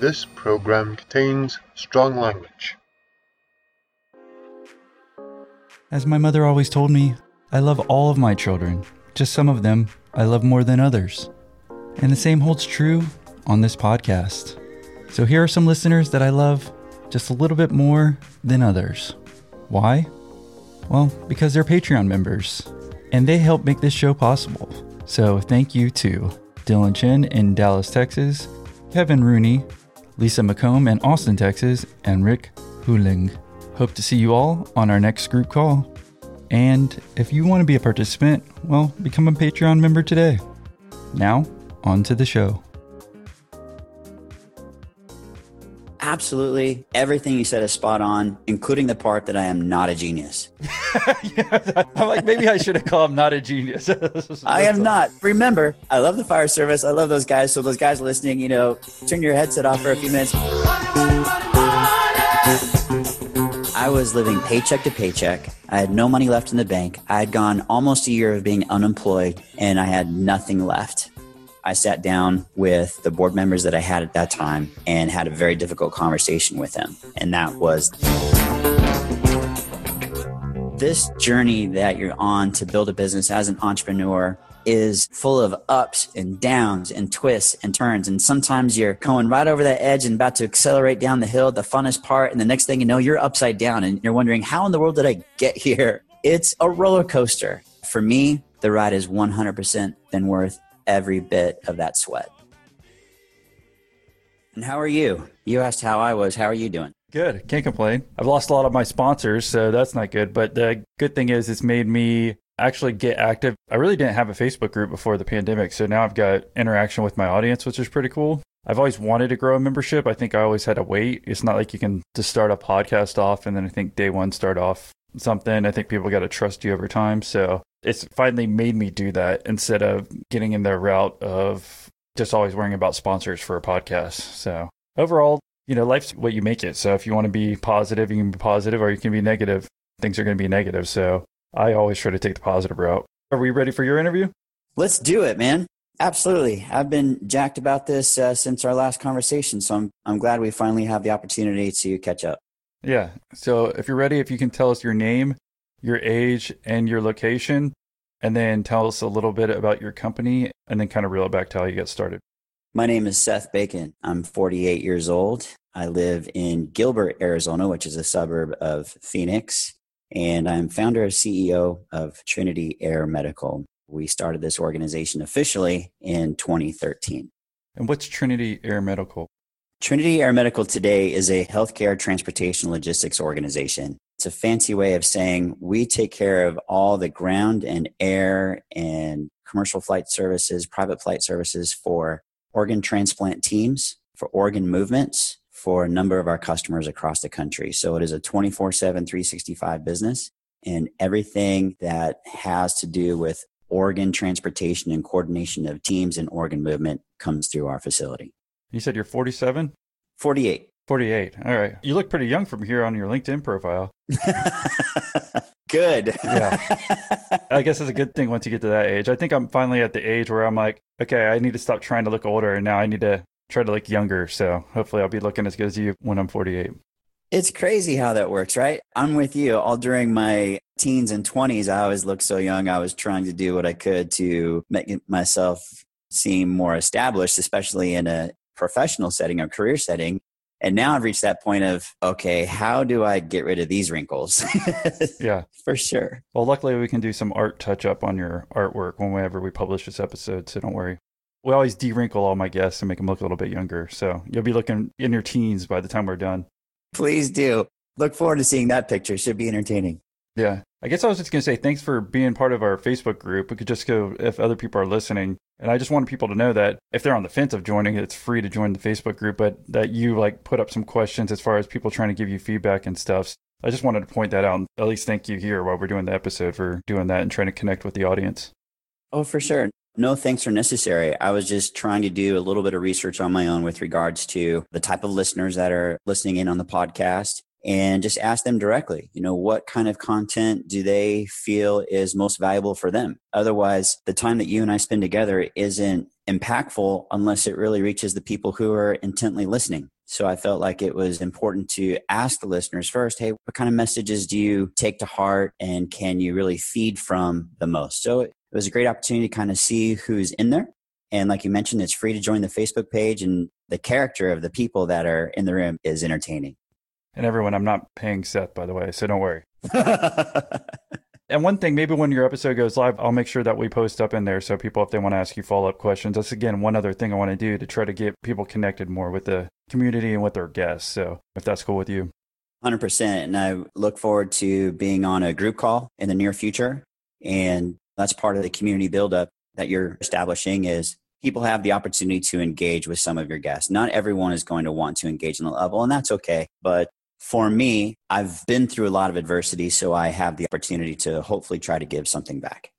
This program contains strong language. As my mother always told me, I love all of my children, just some of them I love more than others. And the same holds true on this podcast. So here are some listeners that I love just a little bit more than others. Why? Well, because they're Patreon members, and they help make this show possible. So thank you to Dylan Chen in Dallas, Texas, Kevin Rooney, Lisa McComb in Austin, Texas, and Rick Huling. Hope to see you all on our next group call. And if you want to be a participant, well, become a Patreon member today. Now, on to the show. Absolutely. Everything you said is spot on, including the part that I am not a genius. yeah, I'm like, maybe I should have called him not a genius. I am not. Remember, I love the fire service. I love those guys. So, those guys listening, you know, turn your headset off for a few minutes. I was living paycheck to paycheck. I had no money left in the bank. I had gone almost a year of being unemployed and I had nothing left. I sat down with the board members that I had at that time and had a very difficult conversation with them. And that was this journey that you're on to build a business as an entrepreneur is full of ups and downs and twists and turns. And sometimes you're going right over that edge and about to accelerate down the hill, the funnest part. And the next thing you know, you're upside down and you're wondering, how in the world did I get here? It's a roller coaster. For me, the ride is 100% been worth every bit of that sweat. And how are you? You asked how I was. How are you doing? Good. Can't complain. I've lost a lot of my sponsors, so that's not good. But the good thing is, it's made me actually get active. I really didn't have a Facebook group before the pandemic, so now I've got interaction with my audience, which is pretty cool. I've always wanted to grow a membership. I think I always had to wait. It's not like you can just start a podcast off and then I think day one start off something. I think people got to trust you over time. So it's finally made me do that instead of getting in the route of just always worrying about sponsors for a podcast. So overall, you know, life's what you make it. So if you want to be positive, you can be positive or you can be negative. Things are going to be negative. So I always try to take the positive route. Are we ready for your interview? Let's do it, man. Absolutely. I've been jacked about this uh, since our last conversation. So I'm, I'm glad we finally have the opportunity to catch up. Yeah. So if you're ready, if you can tell us your name, your age, and your location, and then tell us a little bit about your company, and then kind of reel it back to how you got started. My name is Seth Bacon. I'm 48 years old. I live in Gilbert, Arizona, which is a suburb of Phoenix. And I'm founder and CEO of Trinity Air Medical. We started this organization officially in 2013. And what's Trinity Air Medical? Trinity Air Medical today is a healthcare transportation logistics organization. It's a fancy way of saying we take care of all the ground and air and commercial flight services, private flight services for organ transplant teams, for organ movements, for a number of our customers across the country. So it is a 24 7, 365 business. And everything that has to do with organ transportation and coordination of teams and organ movement comes through our facility. You said you're 47? 48. 48. All right. You look pretty young from here on your LinkedIn profile. Good. yeah. I guess it's a good thing once you get to that age. I think I'm finally at the age where I'm like, okay, I need to stop trying to look older and now I need to try to look younger. So hopefully I'll be looking as good as you when I'm 48. It's crazy how that works, right? I'm with you. All during my teens and 20s, I always looked so young. I was trying to do what I could to make myself seem more established, especially in a professional setting or career setting. And now I've reached that point of, okay, how do I get rid of these wrinkles? yeah. For sure. Well, luckily we can do some art touch up on your artwork whenever we publish this episode. So don't worry. We always de wrinkle all my guests and make them look a little bit younger. So you'll be looking in your teens by the time we're done. Please do. Look forward to seeing that picture. Should be entertaining. Yeah. I guess I was just going to say thanks for being part of our Facebook group. We could just go if other people are listening. And I just wanted people to know that if they're on the fence of joining, it's free to join the Facebook group, but that you like put up some questions as far as people trying to give you feedback and stuff. I just wanted to point that out and at least thank you here while we're doing the episode for doing that and trying to connect with the audience. Oh, for sure. No thanks are necessary. I was just trying to do a little bit of research on my own with regards to the type of listeners that are listening in on the podcast and just ask them directly, you know, what kind of content do they feel is most valuable for them? Otherwise, the time that you and I spend together isn't impactful unless it really reaches the people who are intently listening. So I felt like it was important to ask the listeners first, hey, what kind of messages do you take to heart and can you really feed from the most? So it was a great opportunity to kind of see who's in there. And like you mentioned, it's free to join the Facebook page and the character of the people that are in the room is entertaining. And everyone, I'm not paying Seth, by the way, so don't worry. and one thing, maybe when your episode goes live, I'll make sure that we post up in there so people, if they want to ask you follow up questions, that's again one other thing I want to do to try to get people connected more with the community and with their guests. So if that's cool with you. 100%. And I look forward to being on a group call in the near future. And that's part of the community buildup that you're establishing is people have the opportunity to engage with some of your guests. Not everyone is going to want to engage on the level, and that's okay. But for me, I've been through a lot of adversity, so I have the opportunity to hopefully try to give something back.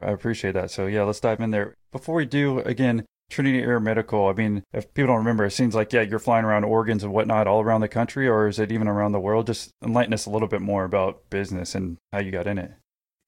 I appreciate that. So, yeah, let's dive in there. Before we do, again, Trinity Air Medical, I mean, if people don't remember, it seems like, yeah, you're flying around organs and whatnot all around the country, or is it even around the world? Just enlighten us a little bit more about business and how you got in it.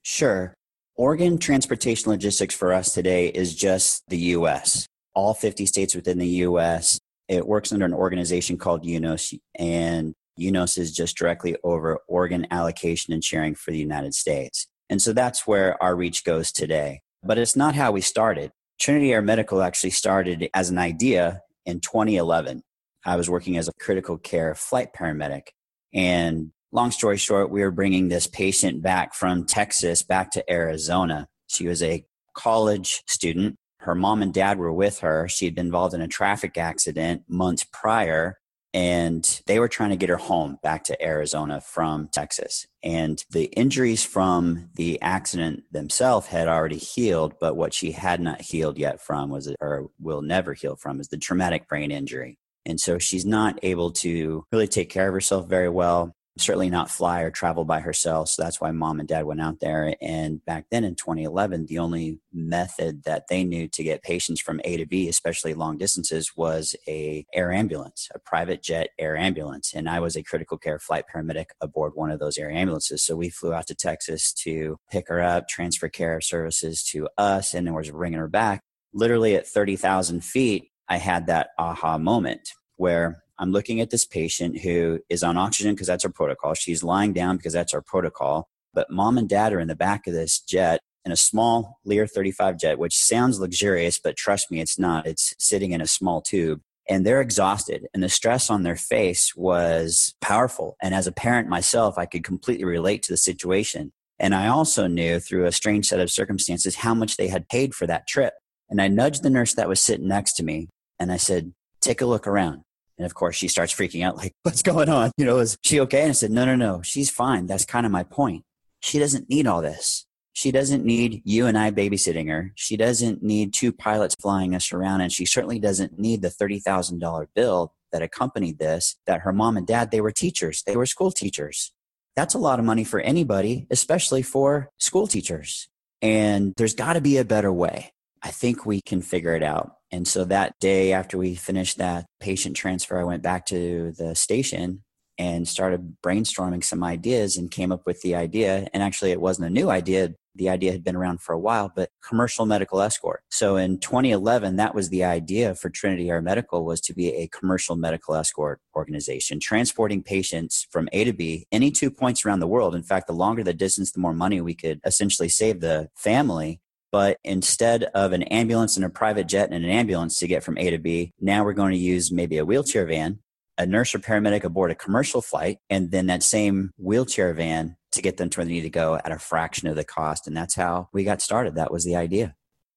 Sure. Organ transportation logistics for us today is just the US. All 50 states within the US. It works under an organization called UNOS, and UNOS is just directly over organ allocation and sharing for the United States. And so that's where our reach goes today. But it's not how we started. Trinity Air Medical actually started as an idea in 2011. I was working as a critical care flight paramedic. And long story short, we were bringing this patient back from Texas back to Arizona. She was a college student. Her mom and dad were with her. She had been involved in a traffic accident months prior and they were trying to get her home back to Arizona from Texas. And the injuries from the accident themselves had already healed, but what she had not healed yet from was, or will never heal from, is the traumatic brain injury. And so she's not able to really take care of herself very well certainly not fly or travel by herself. So that's why mom and dad went out there. And back then in 2011, the only method that they knew to get patients from A to B, especially long distances, was a air ambulance, a private jet air ambulance. And I was a critical care flight paramedic aboard one of those air ambulances. So we flew out to Texas to pick her up, transfer care services to us, and then was bringing her back. Literally at 30,000 feet, I had that aha moment where I'm looking at this patient who is on oxygen because that's our protocol. She's lying down because that's our protocol. But mom and dad are in the back of this jet in a small Lear 35 jet, which sounds luxurious, but trust me, it's not. It's sitting in a small tube and they're exhausted and the stress on their face was powerful. And as a parent myself, I could completely relate to the situation. And I also knew through a strange set of circumstances how much they had paid for that trip. And I nudged the nurse that was sitting next to me and I said, take a look around. And of course, she starts freaking out, like, what's going on? You know, is she okay? And I said, no, no, no, she's fine. That's kind of my point. She doesn't need all this. She doesn't need you and I babysitting her. She doesn't need two pilots flying us around. And she certainly doesn't need the $30,000 bill that accompanied this, that her mom and dad, they were teachers. They were school teachers. That's a lot of money for anybody, especially for school teachers. And there's got to be a better way. I think we can figure it out. And so that day after we finished that patient transfer, I went back to the station and started brainstorming some ideas and came up with the idea. And actually, it wasn't a new idea. The idea had been around for a while, but commercial medical escort. So in 2011, that was the idea for Trinity Air Medical was to be a commercial medical escort organization, transporting patients from A to B, any two points around the world. In fact, the longer the distance, the more money we could essentially save the family but instead of an ambulance and a private jet and an ambulance to get from A to B, now we're going to use maybe a wheelchair van, a nurse or paramedic aboard a commercial flight, and then that same wheelchair van to get them to where they need to go at a fraction of the cost. And that's how we got started. That was the idea.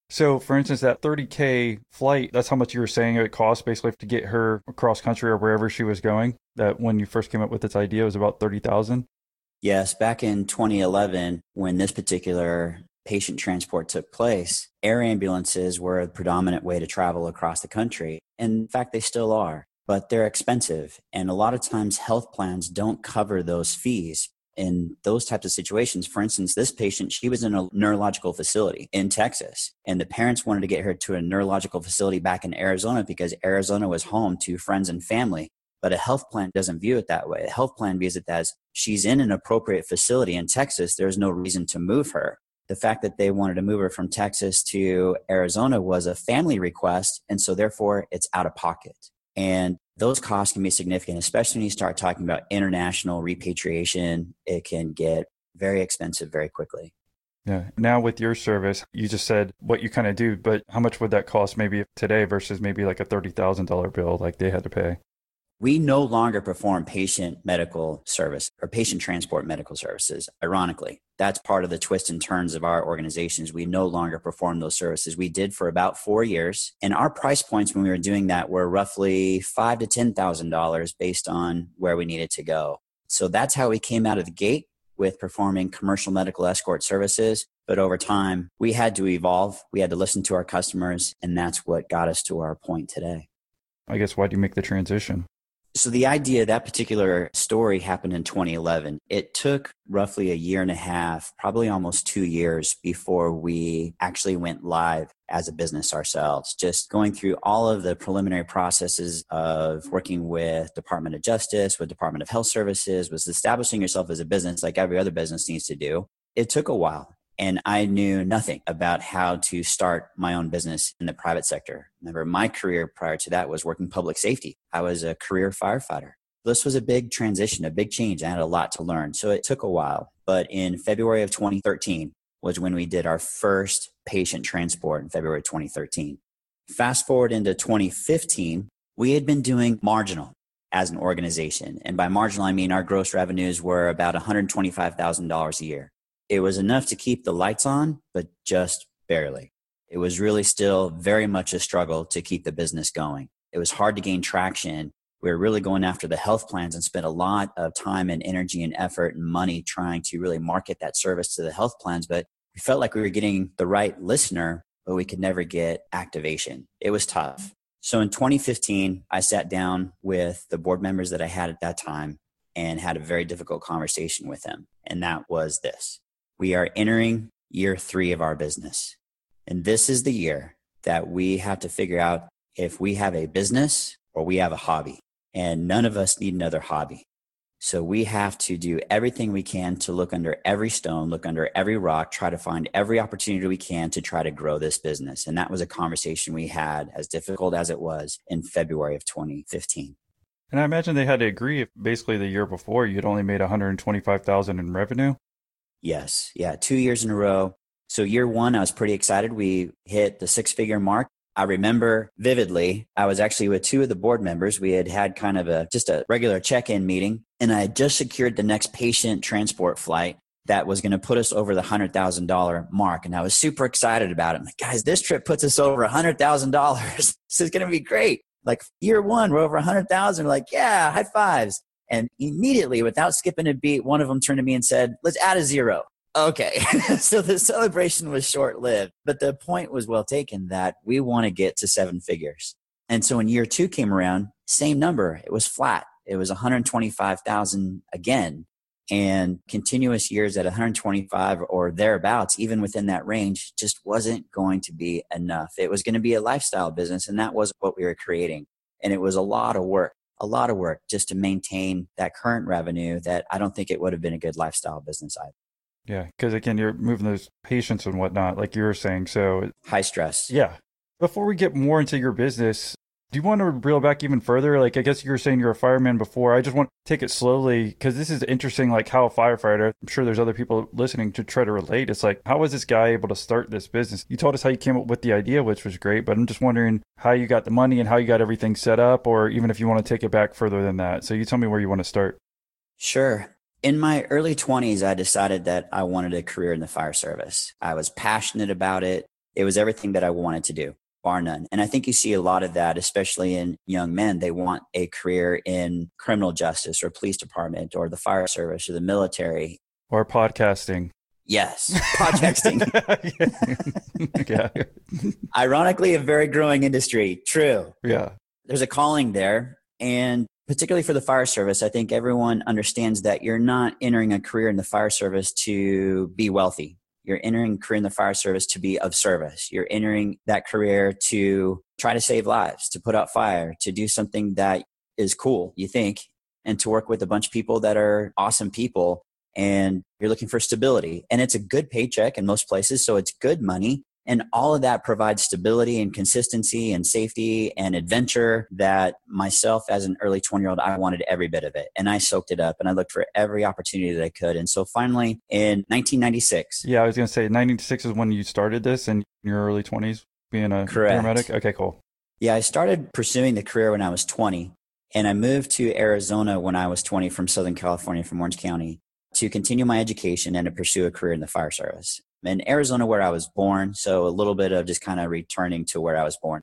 So, for instance, that 30K flight, that's how much you were saying it cost basically to get her across country or wherever she was going. That when you first came up with this idea was about 30,000. Yes, back in 2011, when this particular patient transport took place, air ambulances were the predominant way to travel across the country. In fact, they still are, but they're expensive. And a lot of times, health plans don't cover those fees in those types of situations. For instance, this patient, she was in a neurological facility in Texas, and the parents wanted to get her to a neurological facility back in Arizona because Arizona was home to friends and family. But a health plan doesn't view it that way. A health plan views it as she's in an appropriate facility in Texas. There's no reason to move her. The fact that they wanted to move her from Texas to Arizona was a family request. And so therefore it's out of pocket. And those costs can be significant, especially when you start talking about international repatriation. It can get very expensive very quickly. Yeah. Now with your service, you just said what you kind of do, but how much would that cost maybe today versus maybe like a $30,000 bill like they had to pay? We no longer perform patient medical service or patient transport medical services. Ironically, that's part of the twists and turns of our organizations. We no longer perform those services. We did for about four years, and our price points when we were doing that were roughly five to ten thousand dollars based on where we needed to go. So that's how we came out of the gate with performing commercial medical escort services. But over time, we had to evolve. We had to listen to our customers, and that's what got us to our point today. I guess why do you make the transition? So the idea that particular story happened in 2011. It took roughly a year and a half, probably almost 2 years before we actually went live as a business ourselves. Just going through all of the preliminary processes of working with Department of Justice, with Department of Health Services, was establishing yourself as a business like every other business needs to do. It took a while and I knew nothing about how to start my own business in the private sector. Remember, my career prior to that was working public safety. I was a career firefighter. This was a big transition, a big change. I had a lot to learn. So it took a while. But in February of 2013 was when we did our first patient transport in February 2013. Fast forward into 2015, we had been doing marginal as an organization. And by marginal, I mean our gross revenues were about $125,000 a year it was enough to keep the lights on, but just barely. It was really still very much a struggle to keep the business going. It was hard to gain traction. We were really going after the health plans and spent a lot of time and energy and effort and money trying to really market that service to the health plans. But we felt like we were getting the right listener, but we could never get activation. It was tough. So in 2015, I sat down with the board members that I had at that time and had a very difficult conversation with them. And that was this we are entering year three of our business. And this is the year that we have to figure out if we have a business or we have a hobby. And none of us need another hobby. So we have to do everything we can to look under every stone, look under every rock, try to find every opportunity we can to try to grow this business. And that was a conversation we had, as difficult as it was, in February of 2015. And I imagine they had to agree if basically the year before you'd only made 125,000 in revenue. Yes. Yeah. Two years in a row. So, year one, I was pretty excited. We hit the six figure mark. I remember vividly, I was actually with two of the board members. We had had kind of a just a regular check in meeting, and I had just secured the next patient transport flight that was going to put us over the $100,000 mark. And I was super excited about it. I'm like, guys, this trip puts us over $100,000. this is going to be great. Like year one, we're over 100,000. Like, yeah, high fives. And immediately, without skipping a beat, one of them turned to me and said, Let's add a zero. Okay. so the celebration was short lived, but the point was well taken that we want to get to seven figures. And so when year two came around, same number, it was flat. It was 125,000 again. And continuous years at 125 or thereabouts, even within that range, just wasn't going to be enough. It was going to be a lifestyle business, and that was what we were creating. And it was a lot of work a lot of work just to maintain that current revenue that I don't think it would have been a good lifestyle business either. Yeah, because again, you're moving those patients and whatnot, like you were saying. So high stress. Yeah. Before we get more into your business, do you want to reel back even further? Like, I guess you were saying you're a fireman before. I just want to take it slowly because this is interesting. Like, how a firefighter, I'm sure there's other people listening to try to relate. It's like, how was this guy able to start this business? You told us how you came up with the idea, which was great, but I'm just wondering how you got the money and how you got everything set up, or even if you want to take it back further than that. So, you tell me where you want to start. Sure. In my early 20s, I decided that I wanted a career in the fire service. I was passionate about it. It was everything that I wanted to do bar none. And I think you see a lot of that, especially in young men. They want a career in criminal justice or police department or the fire service or the military or podcasting. Yes, podcasting. yeah. Ironically, a very growing industry. True. Yeah. There's a calling there. And particularly for the fire service, I think everyone understands that you're not entering a career in the fire service to be wealthy. You're entering career in the fire service to be of service. You're entering that career to try to save lives, to put out fire, to do something that is cool, you think, and to work with a bunch of people that are awesome people. and you're looking for stability. And it's a good paycheck in most places, so it's good money. And all of that provides stability and consistency and safety and adventure that myself, as an early 20 year old, I wanted every bit of it. And I soaked it up and I looked for every opportunity that I could. And so finally, in 1996. Yeah, I was going to say 96 is when you started this in your early 20s being a Correct. paramedic. Okay, cool. Yeah, I started pursuing the career when I was 20. And I moved to Arizona when I was 20 from Southern California, from Orange County, to continue my education and to pursue a career in the fire service. In Arizona, where I was born, so a little bit of just kind of returning to where I was born.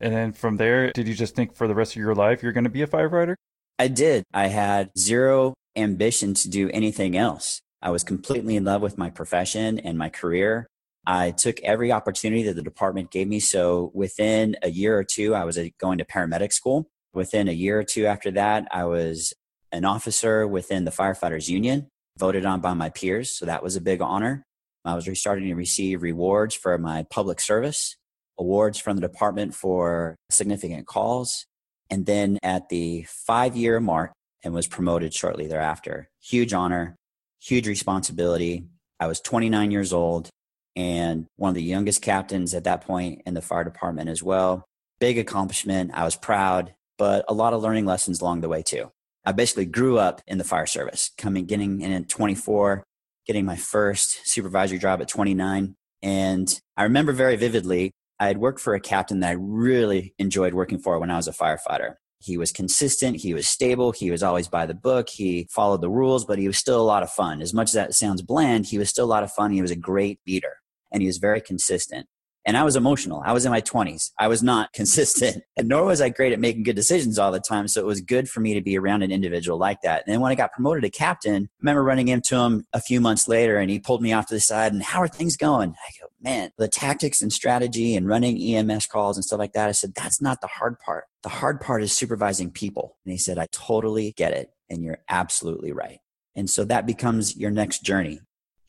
And then from there, did you just think for the rest of your life you're going to be a firefighter? I did. I had zero ambition to do anything else. I was completely in love with my profession and my career. I took every opportunity that the department gave me. So within a year or two, I was uh, going to paramedic school. Within a year or two after that, I was an officer within the firefighters union, voted on by my peers. So that was a big honor. I was starting to receive rewards for my public service, awards from the department for significant calls. And then at the five year mark, and was promoted shortly thereafter. Huge honor, huge responsibility. I was 29 years old and one of the youngest captains at that point in the fire department as well. Big accomplishment. I was proud, but a lot of learning lessons along the way too. I basically grew up in the fire service, coming, getting in at 24, getting my first supervisory job at 29. And I remember very vividly, I had worked for a captain that I really enjoyed working for when I was a firefighter. He was consistent, he was stable, he was always by the book, he followed the rules, but he was still a lot of fun. As much as that sounds bland, he was still a lot of fun. He was a great leader and he was very consistent. And I was emotional. I was in my 20s. I was not consistent, and nor was I great at making good decisions all the time. So it was good for me to be around an individual like that. And then when I got promoted to captain, I remember running into him a few months later, and he pulled me off to the side and, How are things going? I go, Man, the tactics and strategy and running EMS calls and stuff like that. I said, That's not the hard part. The hard part is supervising people. And he said, I totally get it. And you're absolutely right. And so that becomes your next journey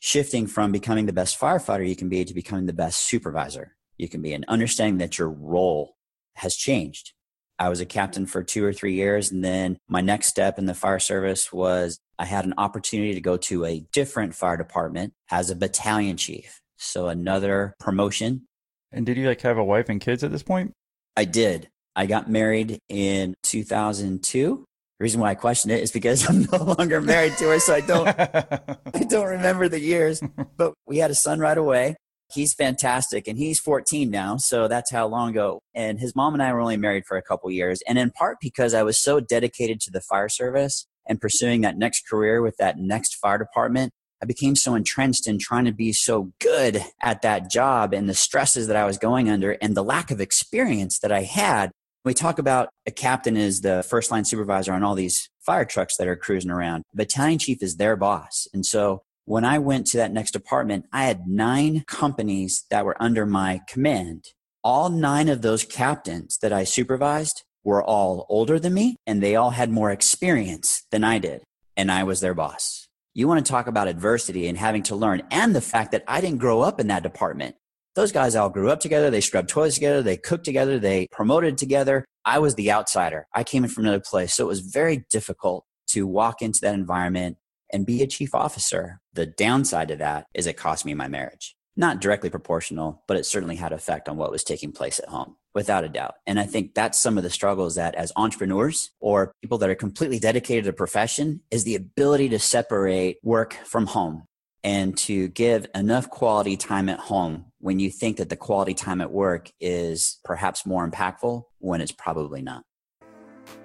shifting from becoming the best firefighter you can be to becoming the best supervisor you can be and understanding that your role has changed. I was a captain for two or three years. And then my next step in the fire service was I had an opportunity to go to a different fire department as a battalion chief. So another promotion. And did you like have a wife and kids at this point? I did. I got married in 2002 the reason why I question it is because I'm no longer married to her, so I don't I don't remember the years. But we had a son right away. He's fantastic, and he's 14 now, so that's how long ago. And his mom and I were only married for a couple years, and in part because I was so dedicated to the fire service and pursuing that next career with that next fire department. I became so entrenched in trying to be so good at that job and the stresses that I was going under and the lack of experience that I had we talk about a captain is the first line supervisor on all these fire trucks that are cruising around. Battalion chief is their boss. And so when I went to that next department, I had nine companies that were under my command. All nine of those captains that I supervised were all older than me and they all had more experience than I did. And I was their boss. You want to talk about adversity and having to learn and the fact that I didn't grow up in that department. Those guys all grew up together. They scrubbed toys together. They cooked together. They promoted together. I was the outsider. I came in from another place. So it was very difficult to walk into that environment and be a chief officer. The downside to that is it cost me my marriage. Not directly proportional, but it certainly had effect on what was taking place at home, without a doubt. And I think that's some of the struggles that as entrepreneurs or people that are completely dedicated to profession is the ability to separate work from home and to give enough quality time at home when you think that the quality time at work is perhaps more impactful when it's probably not.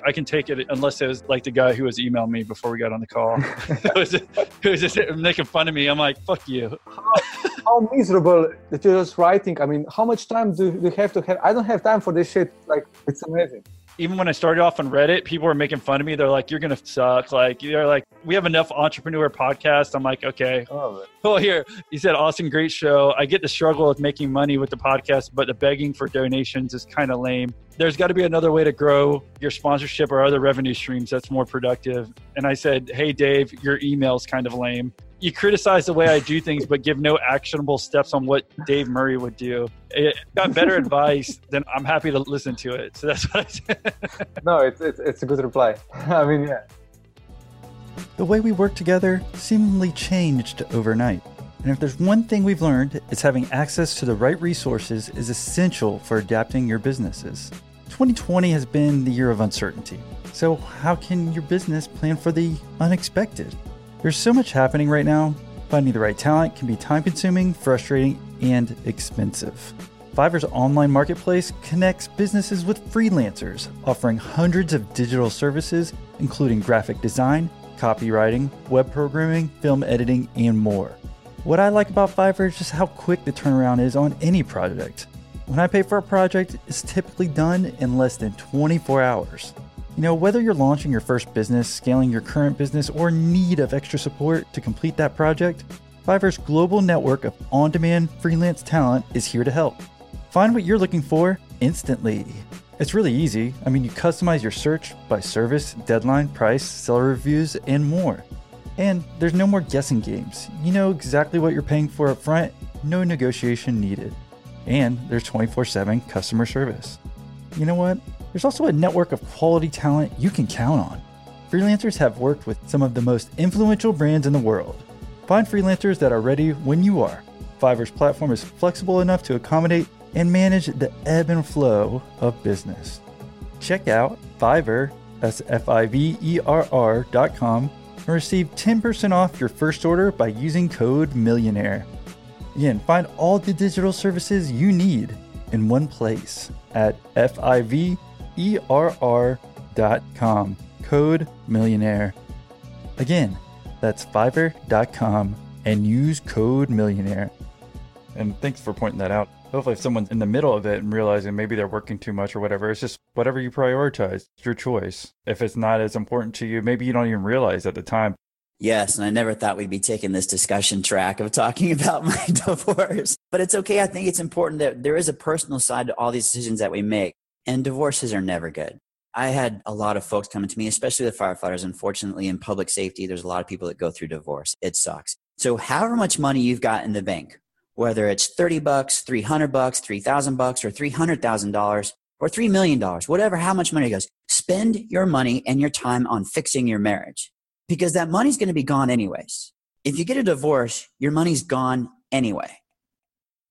I can take it unless it was like the guy who was emailing me before we got on the call. who, was, was just making fun of me. I'm like, fuck you. how, how, miserable that you're just writing. I mean, how much time do you have to have? I don't have time for this shit. Like, it's amazing even when I started off on Reddit, people were making fun of me. They're like, "You're gonna suck." Like they're like, "We have enough entrepreneur podcasts." I'm like, "Okay." Oh, well, here you said, "Awesome, great show." I get the struggle of making money with the podcast, but the begging for donations is kind of lame. There's got to be another way to grow your sponsorship or other revenue streams that's more productive. And I said, "Hey, Dave, your email's kind of lame." You criticize the way I do things, but give no actionable steps on what Dave Murray would do. It got better advice, then I'm happy to listen to it. So that's what I said. no, it's, it's, it's a good reply. I mean, yeah. the way we work together seemingly changed overnight. And if there's one thing we've learned, it's having access to the right resources is essential for adapting your businesses. 2020 has been the year of uncertainty. So, how can your business plan for the unexpected? There's so much happening right now. Finding the right talent can be time consuming, frustrating, and expensive. Fiverr's online marketplace connects businesses with freelancers, offering hundreds of digital services, including graphic design, copywriting, web programming, film editing, and more. What I like about Fiverr is just how quick the turnaround is on any project. When I pay for a project, it's typically done in less than 24 hours. You know, whether you're launching your first business, scaling your current business, or need of extra support to complete that project, Fiverr's global network of on demand freelance talent is here to help. Find what you're looking for instantly. It's really easy. I mean, you customize your search by service, deadline, price, seller reviews, and more. And there's no more guessing games. You know exactly what you're paying for up front, no negotiation needed. And there's 24 7 customer service. You know what? There's also a network of quality talent you can count on. Freelancers have worked with some of the most influential brands in the world. Find freelancers that are ready when you are. Fiverr's platform is flexible enough to accommodate and manage the ebb and flow of business. Check out Fiverr, that's F I V E R R dot com, and receive 10% off your first order by using code MILLIONAIRE. Again, find all the digital services you need in one place at F I V E R R dot com. Code MILLIONAIRE. Again, that's Fiverr.com and use code MILLIONAIRE. And thanks for pointing that out. Hopefully, if someone's in the middle of it and realizing maybe they're working too much or whatever, it's just whatever you prioritize. It's your choice. If it's not as important to you, maybe you don't even realize at the time. Yes, and I never thought we'd be taking this discussion track of talking about my divorce. But it's okay. I think it's important that there is a personal side to all these decisions that we make, and divorces are never good. I had a lot of folks coming to me, especially the firefighters. Unfortunately, in public safety, there's a lot of people that go through divorce. It sucks. So, however much money you've got in the bank, whether it's 30 bucks, 300 bucks, 3000 bucks or $300,000 or 3 million dollars, whatever how much money goes, spend your money and your time on fixing your marriage because that money's going to be gone anyways. If you get a divorce, your money's gone anyway.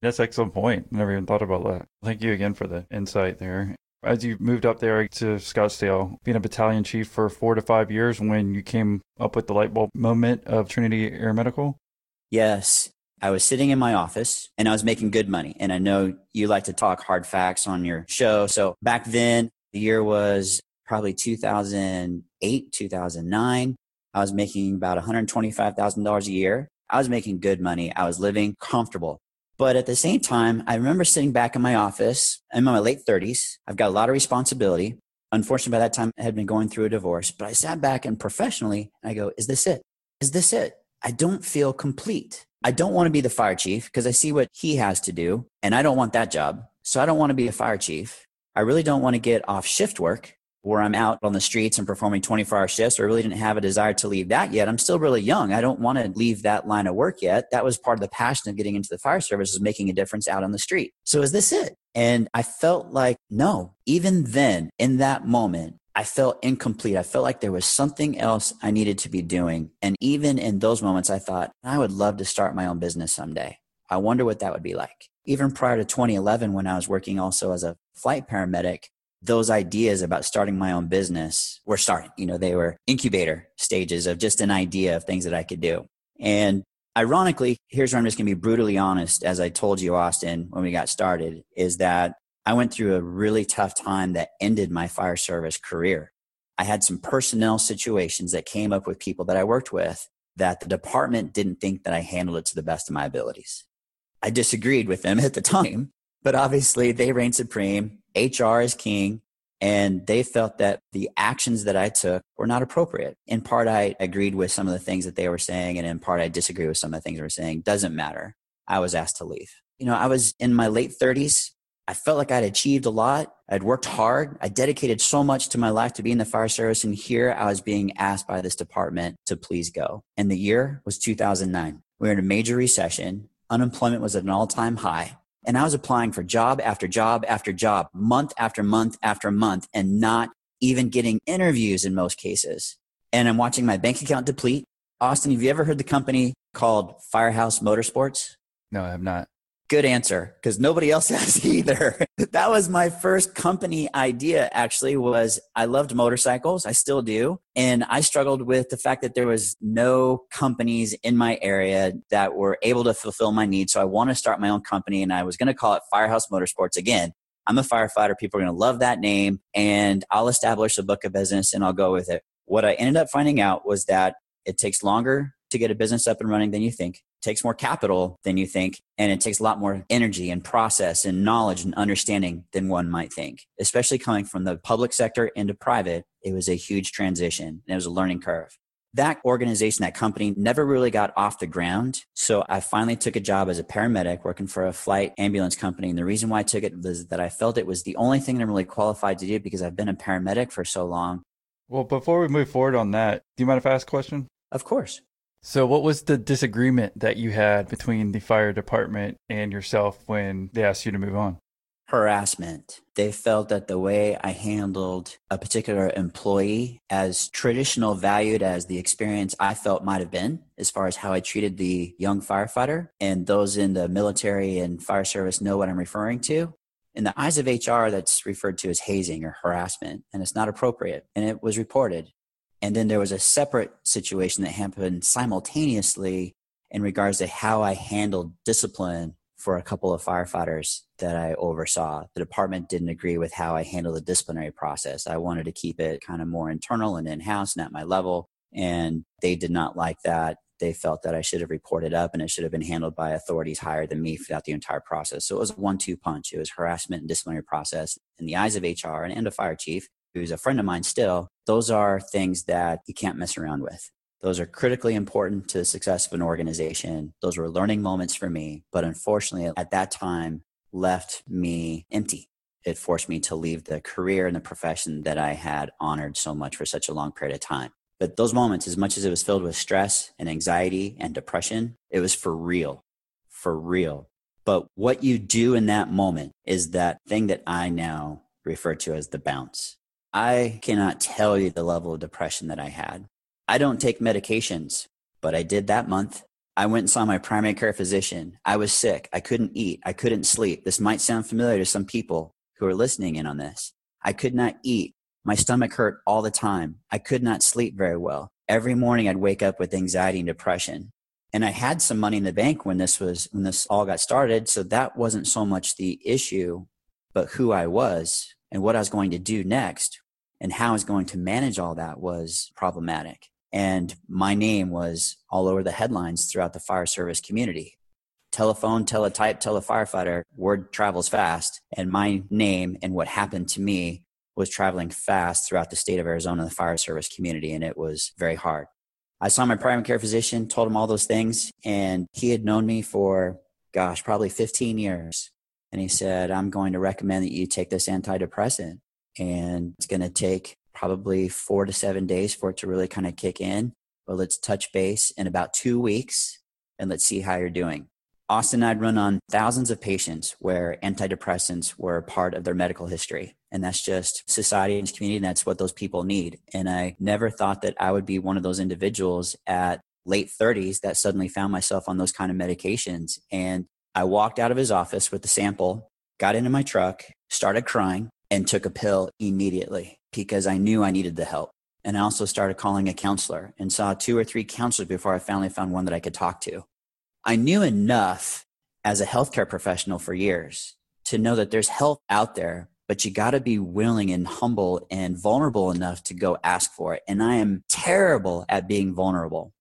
That's excellent point. Never even thought about that. Thank you again for the insight there. As you moved up there to Scottsdale, being a battalion chief for four to five years when you came up with the light bulb moment of Trinity Air Medical? Yes. I was sitting in my office and I was making good money. And I know you like to talk hard facts on your show. So back then, the year was probably 2008, 2009. I was making about $125,000 a year. I was making good money. I was living comfortable. But at the same time, I remember sitting back in my office. I'm in my late 30s. I've got a lot of responsibility. Unfortunately, by that time, I had been going through a divorce. But I sat back and professionally, I go, Is this it? Is this it? I don't feel complete. I don't want to be the fire chief because I see what he has to do, and I don't want that job. So I don't want to be a fire chief. I really don't want to get off shift work where I'm out on the streets and performing 24 hour shifts. I really didn't have a desire to leave that yet. I'm still really young. I don't want to leave that line of work yet. That was part of the passion of getting into the fire service is making a difference out on the street. So is this it? And I felt like, no, even then in that moment, I felt incomplete. I felt like there was something else I needed to be doing. And even in those moments, I thought, I would love to start my own business someday. I wonder what that would be like. Even prior to 2011, when I was working also as a flight paramedic, those ideas about starting my own business were starting. You know, they were incubator stages of just an idea of things that I could do. And ironically, here's where I'm just going to be brutally honest. As I told you, Austin, when we got started, is that I went through a really tough time that ended my fire service career. I had some personnel situations that came up with people that I worked with that the department didn't think that I handled it to the best of my abilities. I disagreed with them at the time, but obviously they reigned supreme. HR is king. And they felt that the actions that I took were not appropriate. In part, I agreed with some of the things that they were saying, and in part, I disagree with some of the things they were saying. Doesn't matter. I was asked to leave. You know, I was in my late 30s. I felt like I'd achieved a lot. I'd worked hard. I dedicated so much to my life to be in the fire service. And here I was being asked by this department to please go. And the year was 2009. We were in a major recession. Unemployment was at an all time high. And I was applying for job after job after job, month after month after month, and not even getting interviews in most cases. and I'm watching my bank account deplete. Austin, have you ever heard the company called Firehouse Motorsports? No, I have not. Good answer, because nobody else has either. that was my first company idea. Actually, was I loved motorcycles. I still do, and I struggled with the fact that there was no companies in my area that were able to fulfill my needs. So I want to start my own company, and I was going to call it Firehouse Motorsports again. I'm a firefighter. People are going to love that name, and I'll establish a book of business, and I'll go with it. What I ended up finding out was that it takes longer to get a business up and running than you think takes more capital than you think and it takes a lot more energy and process and knowledge and understanding than one might think. Especially coming from the public sector into private it was a huge transition and it was a learning curve. That organization that company never really got off the ground so i finally took a job as a paramedic working for a flight ambulance company and the reason why i took it was that i felt it was the only thing that i'm really qualified to do because i've been a paramedic for so long. Well before we move forward on that do you mind if i ask a question? Of course so, what was the disagreement that you had between the fire department and yourself when they asked you to move on? Harassment. They felt that the way I handled a particular employee, as traditional valued as the experience I felt might have been, as far as how I treated the young firefighter, and those in the military and fire service know what I'm referring to. In the eyes of HR, that's referred to as hazing or harassment, and it's not appropriate. And it was reported. And then there was a separate situation that happened simultaneously in regards to how I handled discipline for a couple of firefighters that I oversaw. The department didn't agree with how I handled the disciplinary process. I wanted to keep it kind of more internal and in house and at my level. And they did not like that. They felt that I should have reported up and it should have been handled by authorities higher than me throughout the entire process. So it was a one two punch. It was harassment and disciplinary process in the eyes of HR and, and a fire chief who's a friend of mine still, those are things that you can't mess around with. Those are critically important to the success of an organization. Those were learning moments for me, but unfortunately, at that time, left me empty. It forced me to leave the career and the profession that I had honored so much for such a long period of time. But those moments, as much as it was filled with stress and anxiety and depression, it was for real, for real. But what you do in that moment is that thing that I now refer to as the bounce. I cannot tell you the level of depression that I had. I don't take medications, but I did that month. I went and saw my primary care physician. I was sick. I couldn't eat. I couldn't sleep. This might sound familiar to some people who are listening in on this. I could not eat. My stomach hurt all the time. I could not sleep very well. Every morning I'd wake up with anxiety and depression. And I had some money in the bank when this was when this all got started, so that wasn't so much the issue, but who I was and what I was going to do next and how I was going to manage all that was problematic. And my name was all over the headlines throughout the fire service community. Telephone, teletype, telefirefighter, word travels fast. And my name and what happened to me was traveling fast throughout the state of Arizona, the fire service community, and it was very hard. I saw my primary care physician, told him all those things, and he had known me for, gosh, probably 15 years. And he said, I'm going to recommend that you take this antidepressant and it's going to take probably four to seven days for it to really kind of kick in. But let's touch base in about two weeks and let's see how you're doing. Austin and I'd run on thousands of patients where antidepressants were part of their medical history. And that's just society and community. And that's what those people need. And I never thought that I would be one of those individuals at late 30s that suddenly found myself on those kind of medications. And I walked out of his office with the sample, got into my truck, started crying, and took a pill immediately because I knew I needed the help. And I also started calling a counselor and saw two or three counselors before I finally found one that I could talk to. I knew enough as a healthcare professional for years to know that there's help out there, but you got to be willing and humble and vulnerable enough to go ask for it. And I am terrible at being vulnerable,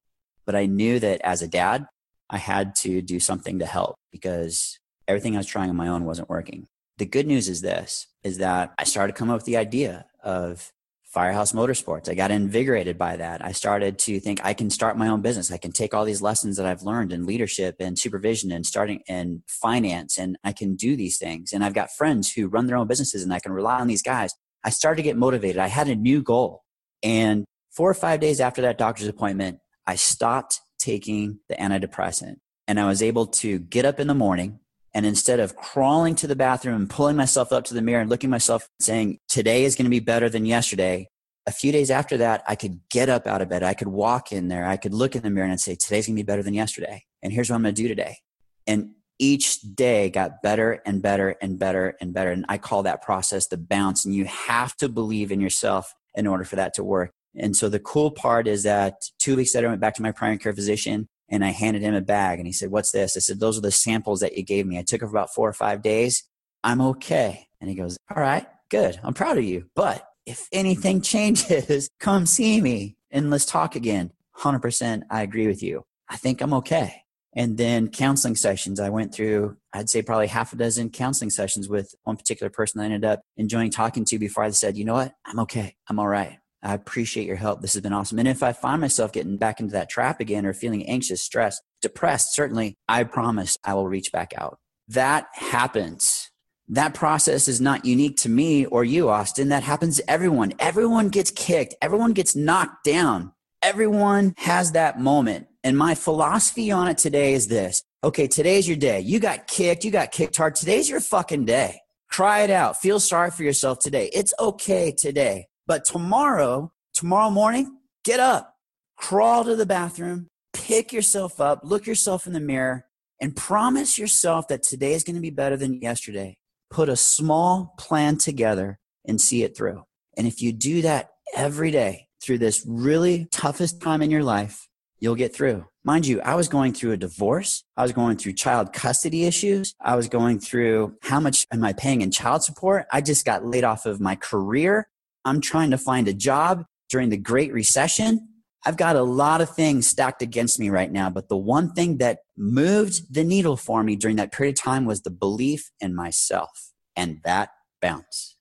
but I knew that as a dad, I had to do something to help because everything I was trying on my own wasn't working the good news is this is that I started to come up with the idea of Firehouse Motorsports. I got invigorated by that. I started to think I can start my own business. I can take all these lessons that I've learned in leadership and supervision and starting and finance, and I can do these things. And I've got friends who run their own businesses, and I can rely on these guys. I started to get motivated. I had a new goal. And four or five days after that doctor's appointment, I stopped taking the antidepressant and I was able to get up in the morning and instead of crawling to the bathroom and pulling myself up to the mirror and looking myself saying, today is going to be better than yesterday, a few days after that, I could get up out of bed. I could walk in there. I could look in the mirror and say, today's going to be better than yesterday. And here's what I'm going to do today. And each day got better and better and better and better. And I call that process the bounce. And you have to believe in yourself in order for that to work. And so the cool part is that two weeks later, I went back to my primary care physician and I handed him a bag and he said, What's this? I said, Those are the samples that you gave me. I took it for about four or five days. I'm okay. And he goes, All right, good. I'm proud of you. But if anything changes, come see me and let's talk again. 100% I agree with you. I think I'm okay. And then counseling sessions. I went through, I'd say probably half a dozen counseling sessions with one particular person I ended up enjoying talking to before I said, you know what? I'm okay. I'm all right. I appreciate your help. This has been awesome. And if I find myself getting back into that trap again or feeling anxious, stressed, depressed, certainly I promise I will reach back out. That happens. That process is not unique to me or you, Austin. That happens to everyone. Everyone gets kicked. Everyone gets knocked down. Everyone has that moment. And my philosophy on it today is this. Okay, today's your day. You got kicked. You got kicked hard. Today's your fucking day. Cry it out. Feel sorry for yourself today. It's okay today. But tomorrow, tomorrow morning, get up, crawl to the bathroom, pick yourself up, look yourself in the mirror, and promise yourself that today is going to be better than yesterday. Put a small plan together and see it through. And if you do that every day through this really toughest time in your life, you'll get through. Mind you, I was going through a divorce. I was going through child custody issues. I was going through how much am I paying in child support? I just got laid off of my career. I'm trying to find a job during the Great Recession. I've got a lot of things stacked against me right now, but the one thing that moved the needle for me during that period of time was the belief in myself and that bounce.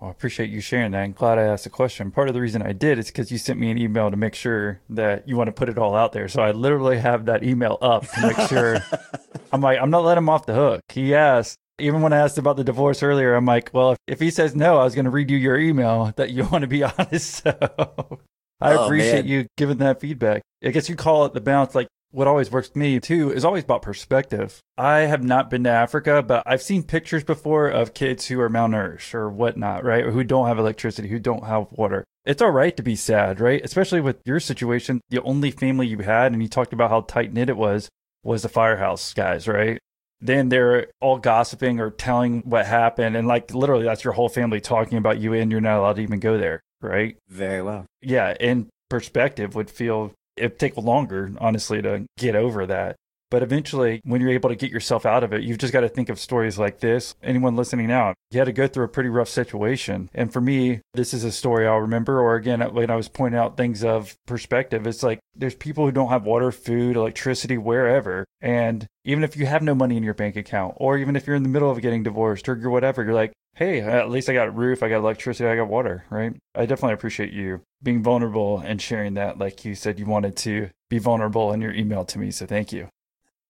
Well, I appreciate you sharing that. I'm glad I asked the question. Part of the reason I did is because you sent me an email to make sure that you want to put it all out there. So I literally have that email up to make sure. I'm like, I'm not letting him off the hook. He asked, even when I asked about the divorce earlier, I'm like, well, if he says no, I was going to read you your email that you want to be honest. So I oh, appreciate man. you giving that feedback. I guess you call it the bounce. Like what always works for me too is always about perspective. I have not been to Africa, but I've seen pictures before of kids who are malnourished or whatnot, right? Or who don't have electricity, who don't have water. It's all right to be sad, right? Especially with your situation. The only family you had, and you talked about how tight knit it was, was the firehouse guys, right? Then they're all gossiping or telling what happened. And like literally, that's your whole family talking about you, and you're not allowed to even go there, right? Very well. Yeah. And perspective would feel it'd take longer, honestly, to get over that. But eventually, when you're able to get yourself out of it, you've just got to think of stories like this. Anyone listening now, you had to go through a pretty rough situation. And for me, this is a story I'll remember. Or again, when I was pointing out things of perspective, it's like there's people who don't have water, food, electricity, wherever. And even if you have no money in your bank account, or even if you're in the middle of getting divorced or whatever, you're like, hey, at least I got a roof, I got electricity, I got water, right? I definitely appreciate you being vulnerable and sharing that. Like you said, you wanted to be vulnerable in your email to me. So thank you.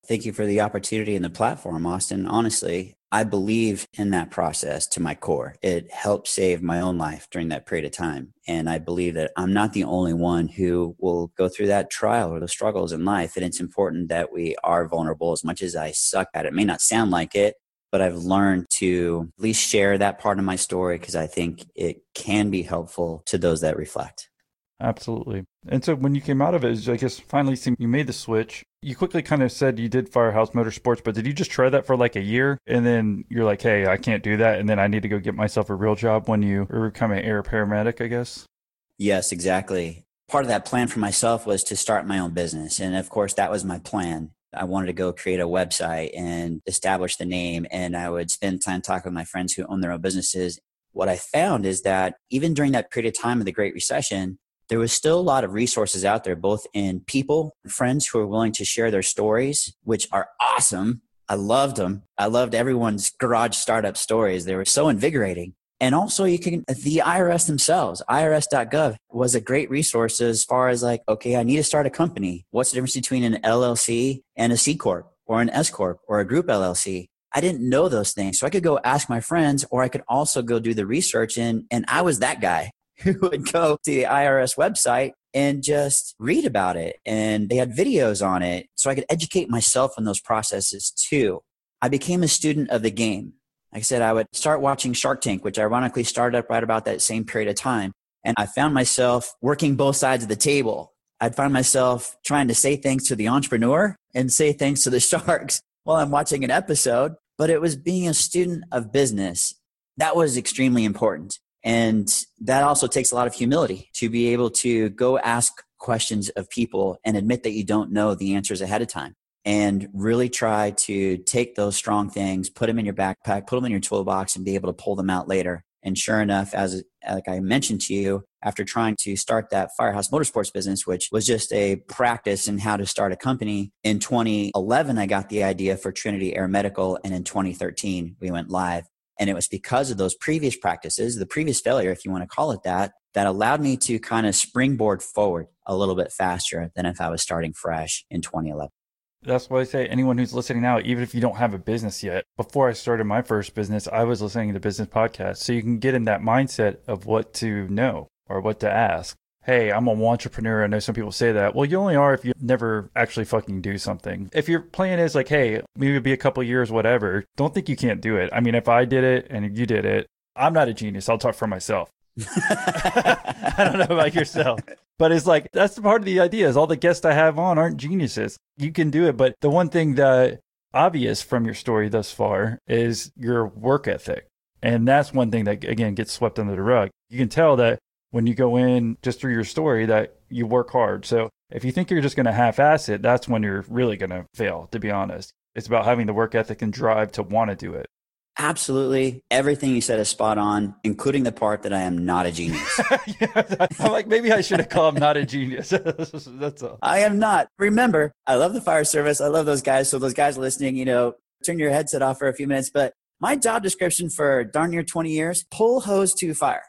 Thank you for the opportunity and the platform, Austin. Honestly, I believe in that process to my core. It helped save my own life during that period of time. And I believe that I'm not the only one who will go through that trial or the struggles in life. And it's important that we are vulnerable as much as I suck at it. it may not sound like it, but I've learned to at least share that part of my story because I think it can be helpful to those that reflect. Absolutely. And so when you came out of it, I guess finally you made the switch. You quickly kind of said you did Firehouse Motorsports, but did you just try that for like a year and then you're like, hey, I can't do that. And then I need to go get myself a real job when you become an air paramedic, I guess? Yes, exactly. Part of that plan for myself was to start my own business. And of course, that was my plan. I wanted to go create a website and establish the name. And I would spend time talking with my friends who own their own businesses. What I found is that even during that period of time of the Great Recession, there was still a lot of resources out there, both in people, friends who are willing to share their stories, which are awesome. I loved them. I loved everyone's garage startup stories. They were so invigorating. And also you can, the IRS themselves, irs.gov was a great resource as far as like, okay, I need to start a company. What's the difference between an LLC and a C Corp or an S Corp or a group LLC? I didn't know those things. So I could go ask my friends or I could also go do the research and, and I was that guy who would go to the IRS website and just read about it. And they had videos on it. So I could educate myself on those processes too. I became a student of the game. Like I said, I would start watching Shark Tank, which ironically started up right about that same period of time. And I found myself working both sides of the table. I'd find myself trying to say things to the entrepreneur and say things to the sharks while I'm watching an episode. But it was being a student of business that was extremely important. And that also takes a lot of humility to be able to go ask questions of people and admit that you don't know the answers ahead of time and really try to take those strong things, put them in your backpack, put them in your toolbox, and be able to pull them out later. And sure enough, as like I mentioned to you, after trying to start that Firehouse Motorsports business, which was just a practice in how to start a company, in 2011, I got the idea for Trinity Air Medical. And in 2013, we went live. And it was because of those previous practices, the previous failure, if you want to call it that, that allowed me to kind of springboard forward a little bit faster than if I was starting fresh in 2011. That's why I say anyone who's listening now, even if you don't have a business yet, before I started my first business, I was listening to business podcasts. So you can get in that mindset of what to know or what to ask. Hey, I'm a entrepreneur. I know some people say that. Well, you only are if you never actually fucking do something. If your plan is like, hey, maybe it'll be a couple years, whatever, don't think you can't do it. I mean, if I did it and you did it, I'm not a genius. I'll talk for myself. I don't know about yourself. But it's like that's the part of the idea is all the guests I have on aren't geniuses. You can do it, but the one thing that obvious from your story thus far is your work ethic. And that's one thing that again gets swept under the rug. You can tell that when you go in just through your story that you work hard. So if you think you're just going to half ass it, that's when you're really going to fail, to be honest. It's about having the work ethic and drive to want to do it. Absolutely. Everything you said is spot on, including the part that I am not a genius. yeah, I'm like, maybe I should have called him not a genius. That's all. I am not. Remember, I love the fire service. I love those guys. So, those guys listening, you know, turn your headset off for a few minutes. But my job description for darn near 20 years pull hose to fire.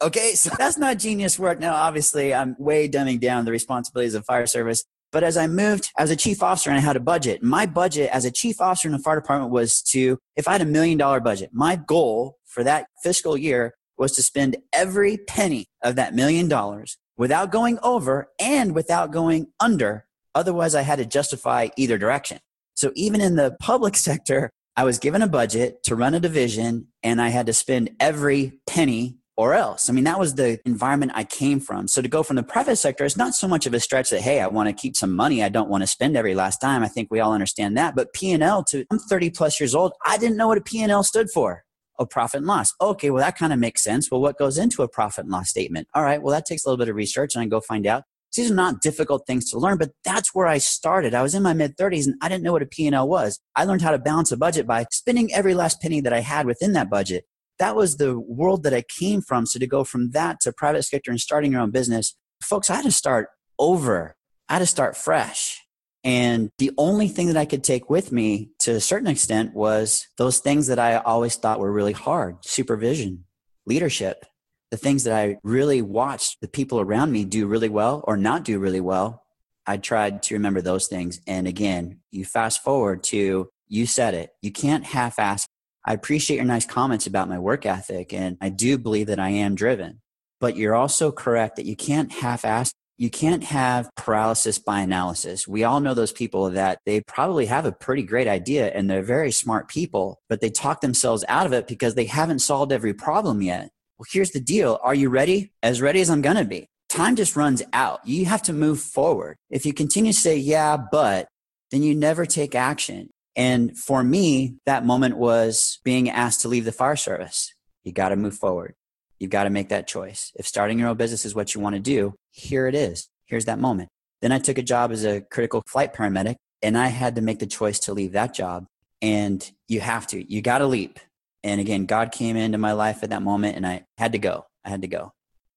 Okay, so that's not genius work. Now, obviously, I'm way dumbing down the responsibilities of fire service. But as I moved as a chief officer and I had a budget, my budget as a chief officer in the fire department was to, if I had a million dollar budget, my goal for that fiscal year was to spend every penny of that million dollars without going over and without going under. Otherwise, I had to justify either direction. So even in the public sector, I was given a budget to run a division and I had to spend every penny or else. I mean, that was the environment I came from. So to go from the private sector, it's not so much of a stretch that, hey, I want to keep some money. I don't want to spend every last dime. I think we all understand that. But P&L to, I'm 30 plus years old. I didn't know what a P&L stood for. A profit and loss. Okay, well, that kind of makes sense. Well, what goes into a profit and loss statement? All right, well, that takes a little bit of research and I go find out. These are not difficult things to learn, but that's where I started. I was in my mid 30s and I didn't know what a P&L was. I learned how to balance a budget by spending every last penny that I had within that budget that was the world that I came from. So to go from that to private sector and starting your own business, folks, I had to start over. I had to start fresh. And the only thing that I could take with me to a certain extent was those things that I always thought were really hard supervision, leadership, the things that I really watched the people around me do really well or not do really well. I tried to remember those things. And again, you fast forward to you said it. You can't half ass I appreciate your nice comments about my work ethic, and I do believe that I am driven. But you're also correct that you can't half ass, you can't have paralysis by analysis. We all know those people that they probably have a pretty great idea and they're very smart people, but they talk themselves out of it because they haven't solved every problem yet. Well, here's the deal Are you ready? As ready as I'm going to be. Time just runs out. You have to move forward. If you continue to say, yeah, but, then you never take action. And for me, that moment was being asked to leave the fire service. You got to move forward. You've got to make that choice. If starting your own business is what you want to do, here it is. Here's that moment. Then I took a job as a critical flight paramedic and I had to make the choice to leave that job. And you have to, you got to leap. And again, God came into my life at that moment and I had to go. I had to go.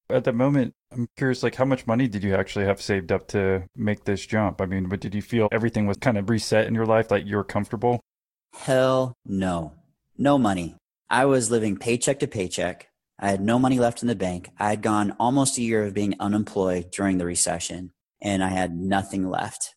At the moment, I'm curious, like, how much money did you actually have saved up to make this jump? I mean, but did you feel everything was kind of reset in your life, like you were comfortable? Hell no. No money. I was living paycheck to paycheck. I had no money left in the bank. I had gone almost a year of being unemployed during the recession, and I had nothing left.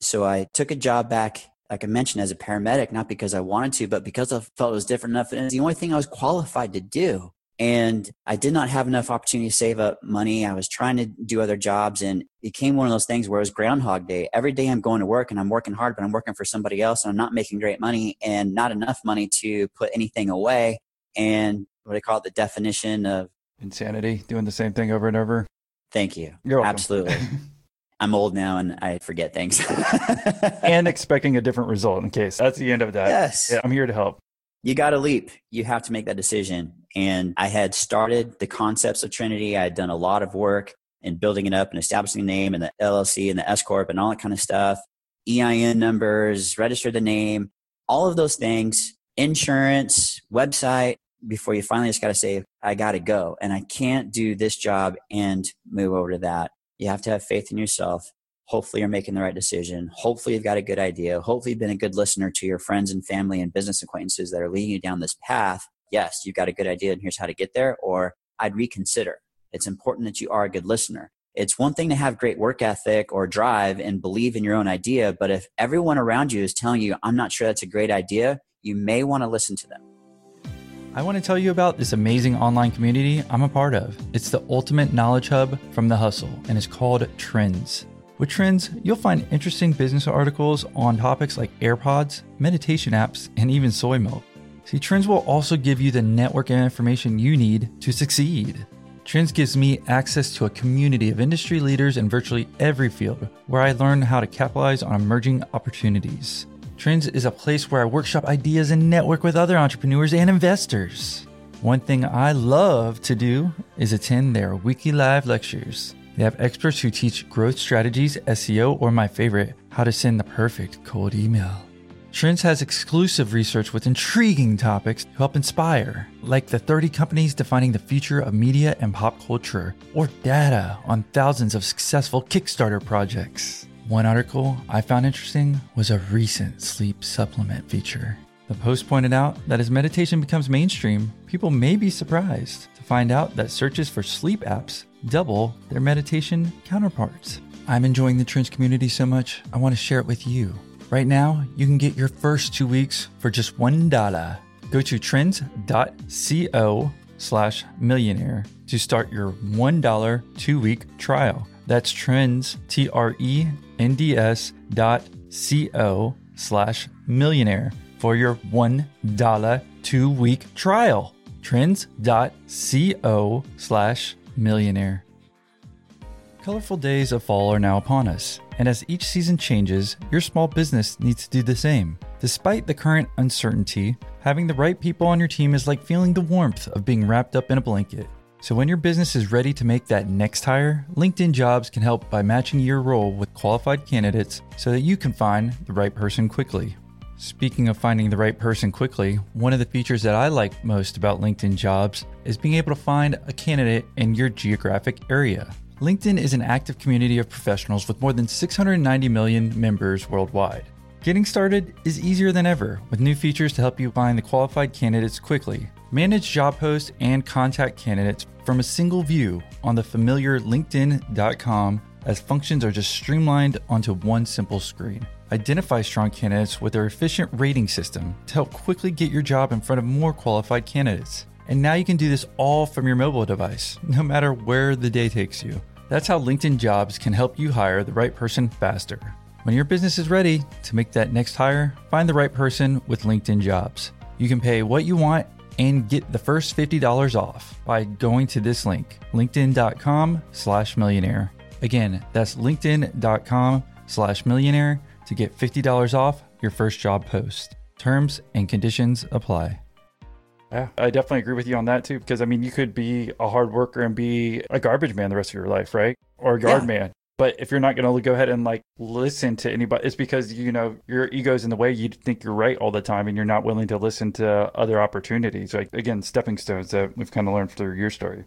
So I took a job back, like I mentioned, as a paramedic, not because I wanted to, but because I felt it was different enough. And it's the only thing I was qualified to do and I did not have enough opportunity to save up money. I was trying to do other jobs and it became one of those things where it was groundhog day. Every day I'm going to work and I'm working hard, but I'm working for somebody else and I'm not making great money and not enough money to put anything away. And what I call it the definition of Insanity, doing the same thing over and over. Thank you. You're welcome. Absolutely. I'm old now and I forget things. and expecting a different result in case. That's the end of that. yes. Yeah, I'm here to help. you got to leap. You have to make that decision. And I had started the concepts of Trinity. I had done a lot of work in building it up and establishing the name and the LLC and the S Corp and all that kind of stuff. EIN numbers, register the name, all of those things, insurance, website, before you finally just got to say, I got to go. And I can't do this job and move over to that. You have to have faith in yourself. Hopefully, you're making the right decision. Hopefully, you've got a good idea. Hopefully, you've been a good listener to your friends and family and business acquaintances that are leading you down this path. Yes, you've got a good idea, and here's how to get there. Or I'd reconsider. It's important that you are a good listener. It's one thing to have great work ethic or drive and believe in your own idea, but if everyone around you is telling you, I'm not sure that's a great idea, you may want to listen to them. I want to tell you about this amazing online community I'm a part of. It's the ultimate knowledge hub from the hustle, and it's called Trends. With Trends, you'll find interesting business articles on topics like AirPods, meditation apps, and even soy milk. See, Trends will also give you the network and information you need to succeed. Trends gives me access to a community of industry leaders in virtually every field where I learn how to capitalize on emerging opportunities. Trends is a place where I workshop ideas and network with other entrepreneurs and investors. One thing I love to do is attend their weekly live lectures. They have experts who teach growth strategies, SEO, or my favorite, how to send the perfect cold email. Trends has exclusive research with intriguing topics to help inspire, like the 30 companies defining the future of media and pop culture, or data on thousands of successful Kickstarter projects. One article I found interesting was a recent sleep supplement feature. The post pointed out that as meditation becomes mainstream, people may be surprised to find out that searches for sleep apps double their meditation counterparts. I'm enjoying the Trends community so much, I want to share it with you. Right now, you can get your first two weeks for just $1. Go to trends.co slash millionaire to start your $1 two week trial. That's trends, T R E N D S dot C O slash millionaire for your $1 two week trial. Trends.co slash millionaire. Colorful days of fall are now upon us, and as each season changes, your small business needs to do the same. Despite the current uncertainty, having the right people on your team is like feeling the warmth of being wrapped up in a blanket. So when your business is ready to make that next hire, LinkedIn Jobs can help by matching your role with qualified candidates so that you can find the right person quickly. Speaking of finding the right person quickly, one of the features that I like most about LinkedIn Jobs is being able to find a candidate in your geographic area. LinkedIn is an active community of professionals with more than 690 million members worldwide. Getting started is easier than ever with new features to help you find the qualified candidates quickly. Manage job posts and contact candidates from a single view on the familiar LinkedIn.com as functions are just streamlined onto one simple screen. Identify strong candidates with their efficient rating system to help quickly get your job in front of more qualified candidates. And now you can do this all from your mobile device, no matter where the day takes you. That's how LinkedIn Jobs can help you hire the right person faster. When your business is ready to make that next hire, find the right person with LinkedIn Jobs. You can pay what you want and get the first $50 off by going to this link, linkedin.com slash millionaire. Again, that's linkedin.com slash millionaire to get $50 off your first job post. Terms and conditions apply. Yeah, I definitely agree with you on that too. Because I mean, you could be a hard worker and be a garbage man the rest of your life, right? Or a yard Yeah. man. But if you're not going to go ahead and like listen to anybody, it's because you know your ego's in the way. You think you're right all the time, and you're not willing to listen to other opportunities. Like again, stepping stones that we've kind of learned through your story.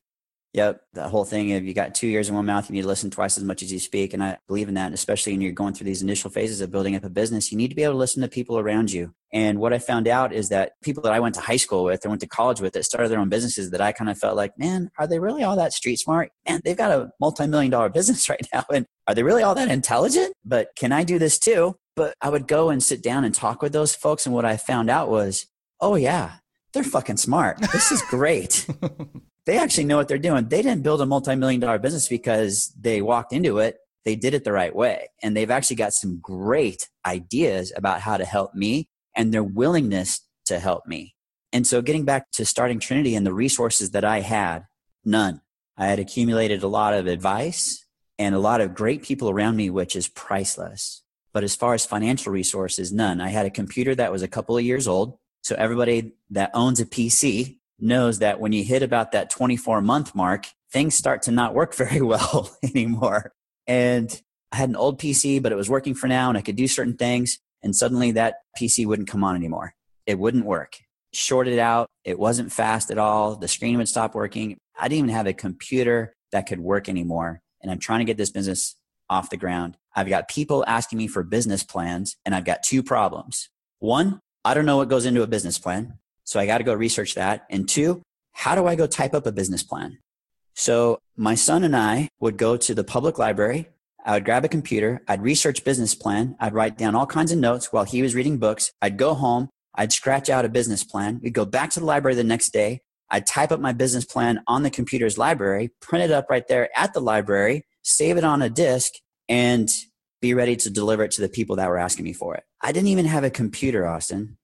Yep, that whole thing of you got two ears in one mouth, you need to listen twice as much as you speak. And I believe in that, especially when you're going through these initial phases of building up a business, you need to be able to listen to people around you. And what I found out is that people that I went to high school with or went to college with that started their own businesses that I kind of felt like, man, are they really all that street smart? Man, they've got a multi million dollar business right now. And are they really all that intelligent? But can I do this too? But I would go and sit down and talk with those folks. And what I found out was, oh, yeah, they're fucking smart. This is great they actually know what they're doing. They didn't build a multi-million dollar business because they walked into it. They did it the right way. And they've actually got some great ideas about how to help me and their willingness to help me. And so getting back to starting Trinity and the resources that I had, None. I had accumulated a lot of advice and a lot of great people around me, which is priceless. But as far as financial resources, none. I had a computer that was a couple of years old. So everybody that owns a PC knows that when you hit about that 24 month mark, things start to not work very well anymore. And I had an old PC, but it was working for now and I could do certain things. And suddenly that PC wouldn't come on anymore. It wouldn't work. Shorted out. It wasn't fast at all. The screen would stop working. I didn't even have a computer that could work anymore. And I'm trying to get this business off the ground. I've got people asking me for business plans, and I've got two problems. One, I don't know what goes into a business plan. So I got to go research that. And two, how do I go type up a business plan? So my son and I would go to the public library. I would grab a computer. I'd research business plan. I'd write down all kinds of notes while he was reading books. I'd go home. I'd scratch out a business plan. We'd go back to the library the next day. I'd type up my business plan on the computer's library, print it up right there at the library, save it on a disk, and be ready to deliver it to the people that were asking me for it. I didn't even have a computer, Austin.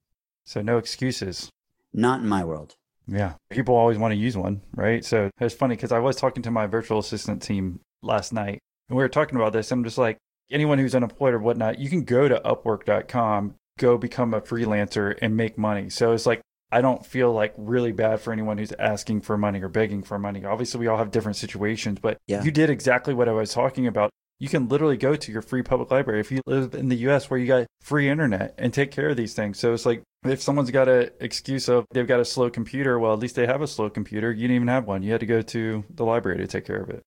So no excuses. Not in my world. Yeah. People always want to use one, right? So it's funny because I was talking to my virtual assistant team last night and we were talking about this. I'm just like, anyone who's unemployed or whatnot, you can go to upwork.com, go become a freelancer and make money. So it's like, I don't feel like really bad for anyone who's asking for money or begging for money. Obviously, we all have different situations, but Yeah. you did exactly what I was talking about. You can literally go to your free public library if you live in the US where you got free internet and take care of these things. So it's like if someone's got an excuse of they've got a slow computer, well, at least they have a slow computer. You didn't even have one. You had to go to the library to take care of it.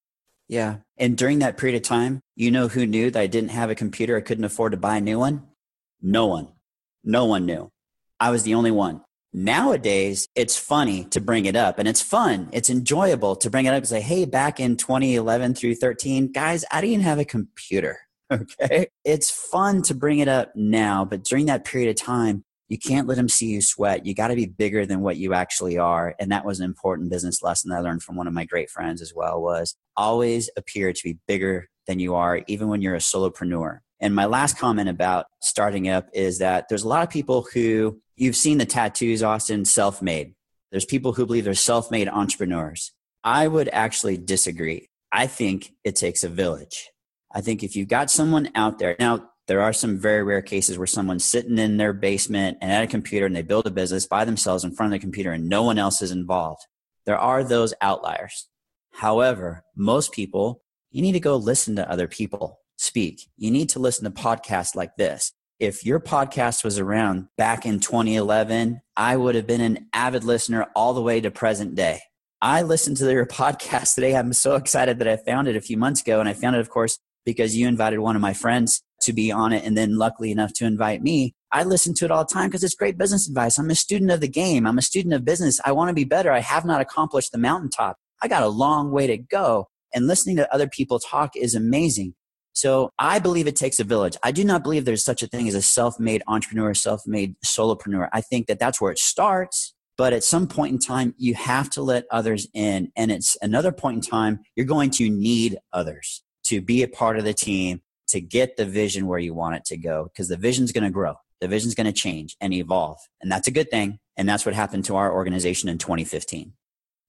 Yeah. And during that period of time, you know who knew that I didn't have a computer? I couldn't afford to buy a new one? No one. No one knew. I was the only one. Nowadays, it's funny to bring it up and it's fun. It's enjoyable to bring it up and say, hey, back in 2011 through 13, guys, I didn't have a computer. Okay. It's fun to bring it up now, but during that period of time, you can't let them see you sweat. You got to be bigger than what you actually are. And that was an important business lesson that I learned from one of my great friends as well was always appear to be bigger than you are, even when you're a solopreneur. And my last comment about starting up is that there's a lot of people who you've seen the tattoos, Austin, self made. There's people who believe they're self made entrepreneurs. I would actually disagree. I think it takes a village. I think if you've got someone out there, now there are some very rare cases where someone's sitting in their basement and at a computer and they build a business by themselves in front of the computer and no one else is involved. There are those outliers. However, most people, you need to go listen to other people speak. You need to listen to podcasts like this. If your podcast was around back in 2011, I would have been an avid listener all the way to present day. I listened to your podcast today. I'm so excited that I found it a few months ago. And I found it, of course, because you invited one of my friends to be on it and then luckily enough to invite me. I listen to it all the time because it's great business advice. I'm a student of the game. I'm a student of business. I want to be better. I have not accomplished the mountaintop. I got a long way to go. And listening to other people talk is amazing. So I believe it takes a village. I do not believe there's such a thing as a self-made entrepreneur, self-made solopreneur. I think that that's where it starts. But at some point in time, you have to let others in. And it's another point in time, you're going to need others to be a part of the team to get the vision where you want it to go because the vision's going to grow. The vision's going to change and evolve. And that's a good thing. And that's what happened to our organization in 2015.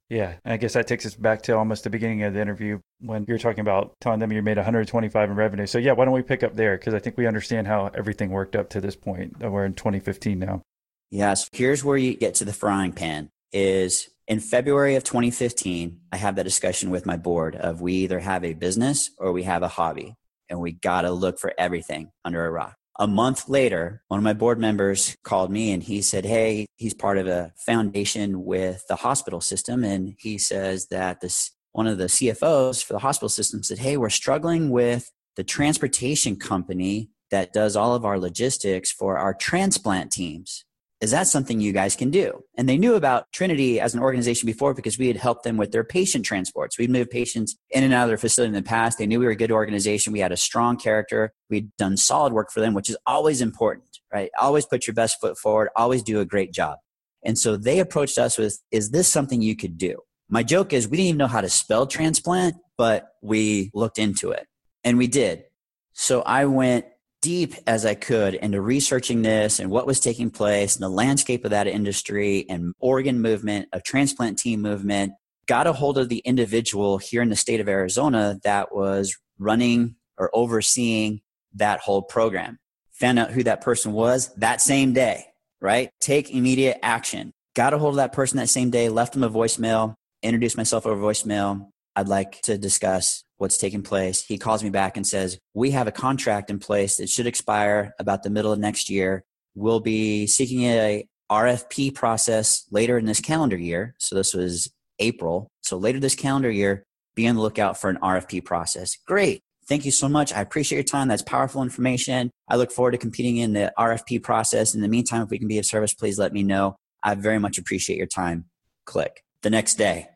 Yeah, I guess that takes us back to almost the beginning of the interview when you were talking about telling them you made 125 in revenue. So yeah, why don't we pick up there because I think we understand how everything worked up to this point. We're in 2015 now. Yes, here's where you get to the frying pan is in February of 2015, I have that discussion with my board of we either have a business or we have a hobby and we got to look for everything under a rock. A month later, one of my board members called me and he said, Hey, he's part of a foundation with the hospital system. And he says that this one of the CFOs for the hospital system said, Hey, we're struggling with the transportation company that does all of our logistics for our transplant teams. Is that something you guys can do? And they knew about Trinity as an organization before because we had helped them with their patient transports. We'd moved patients in and out of their facility in the past. They knew we were a good organization. We had a strong character. We'd done solid work for them, which is always important, right? Always put your best foot forward. Always do a great job. And so they approached us with, is this something you could do? My joke is we didn't even know how to spell transplant, but we looked into it and we did. So I went deep as I could into researching this and what was taking place and the landscape of that industry and organ movement, a transplant team movement. got a hold of the individual here in the state of Arizona that was running or overseeing that whole program. Found out who that person was that same day, right? Take immediate action. Got a hold of that person that same day, left them a voicemail, introduced myself over voicemail. I'd like to discuss what's taking place. He calls me back and says, We have a contract in place that should expire about the middle of next year. We'll be seeking a RFP process later in this calendar year. So this was April. So later this calendar year, be on the lookout for an RFP process. Great. Thank you so much. I appreciate your time. That's powerful information. I look forward to competing in the RFP process. In the meantime, if we can be of service, please let me know. I very much appreciate your time. Click. The next day,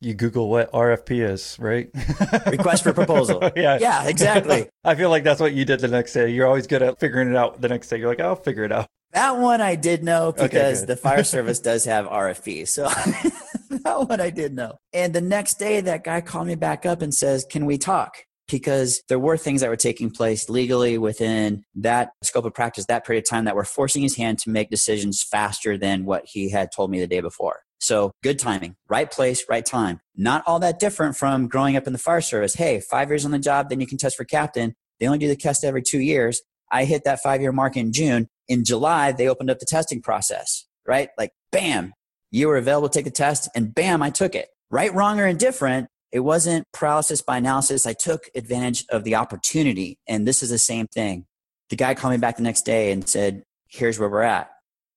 you Google what RFP is, right? Request for proposal. yeah. Yeah, exactly. I feel like that's what you did the next day. You're always good at figuring it out the next day. You're like, I'll figure it out. That one I did know because okay, the fire service does have RFPs. So that one I did know. And the next day, that guy called me back up and says, Can we talk? Because there were things that were taking place legally within that scope of practice, that period of time, that were forcing his hand to make decisions faster than what he had told me the day before. So good timing, right place, right time. Not all that different from growing up in the fire service. Hey, five years on the job, then you can test for captain. They only do the test every two years. I hit that five year mark in June. In July, they opened up the testing process, right? Like, bam, you were available to take the test, and bam, I took it. Right, wrong, or indifferent, it wasn't paralysis by analysis. I took advantage of the opportunity. And this is the same thing. The guy called me back the next day and said, Here's where we're at.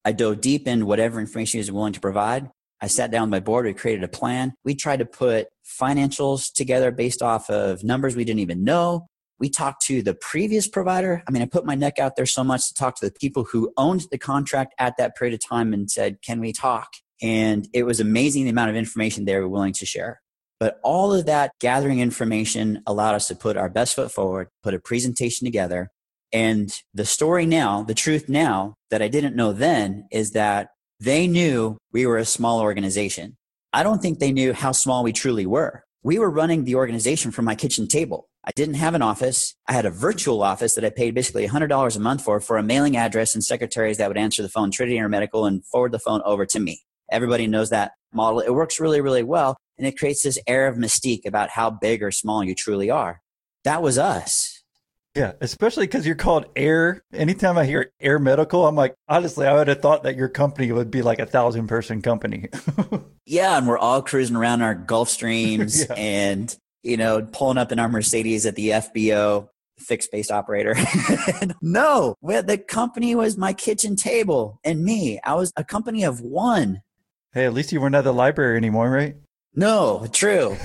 I dove deep in whatever information he was willing to provide. I sat down with my board. We created a plan. We tried to put financials together based off of numbers we didn't even know. We talked to the previous provider. I mean, I put my neck out there so much to talk to the people who owned the contract at that period of time and said, Can we talk? And it was amazing the amount of information they were willing to share. But all of that gathering information allowed us to put our best foot forward, put a presentation together. And the story now, the truth now that I didn't know then is that they knew we were a small organization. I don't think they knew how small we truly were. We were running the organization from my kitchen table. I didn't have an office. I had a virtual office that I paid basically $100 a month for, for a mailing address and secretaries that would answer the phone, Trinity Air Medical, and forward the phone over to me. Everybody knows that model. It works really, really well. And it creates this air of mystique about how big or small you truly are. That was us. Yeah, especially because you're called Air. Anytime I hear Air Medical, I'm like, honestly, I would have thought that your company would be like a thousand person company. yeah, and we're all cruising around our Gulfstreams yeah. and, you know, pulling up in our Mercedes at the FBO, fixed base operator. no, the company was my kitchen table and me. I was a company of one. Hey, at least you weren't at the library anymore, right? No, true.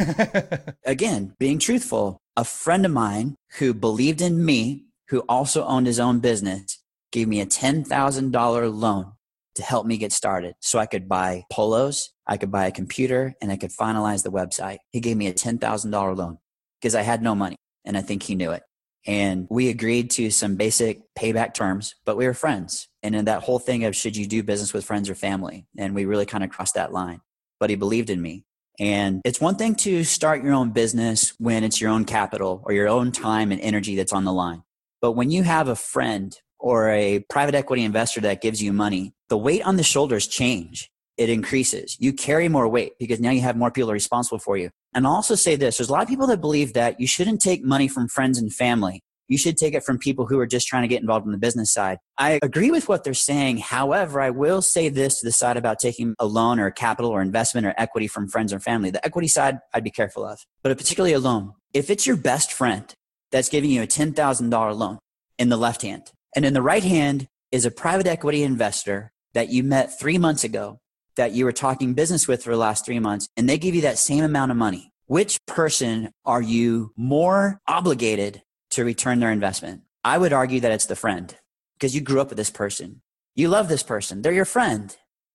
Again, being truthful, a friend of mine who believed in me, who also owned his own business, gave me a $10,000 loan to help me get started so I could buy polos, I could buy a computer, and I could finalize the website. He gave me a $10,000 loan because I had no money and I think he knew it. And we agreed to some basic payback terms, but we were friends. And in that whole thing of should you do business with friends or family? And we really kind of crossed that line. But he believed in me. And it's one thing to start your own business when it's your own capital or your own time and energy that's on the line. But when you have a friend or a private equity investor that gives you money, the weight on the shoulders change. It increases. You carry more weight because now you have more people responsible for you. And I'll also say this there's a lot of people that believe that you shouldn't take money from friends and family you should take it from people who are just trying to get involved in the business side. I agree with what they're saying. However, I will say this to the side about taking a loan or capital or investment or equity from friends or family. The equity side, I'd be careful of, but particularly a loan. If it's your best friend that's giving you a $10,000 loan in the left hand, and in the right hand is a private equity investor that you met three months ago that you were talking business with for the last three months, and they give you that same amount of money. Which person are you more obligated to return their investment. I would argue that it's the friend because you grew up with this person. You love this person. They're your friend.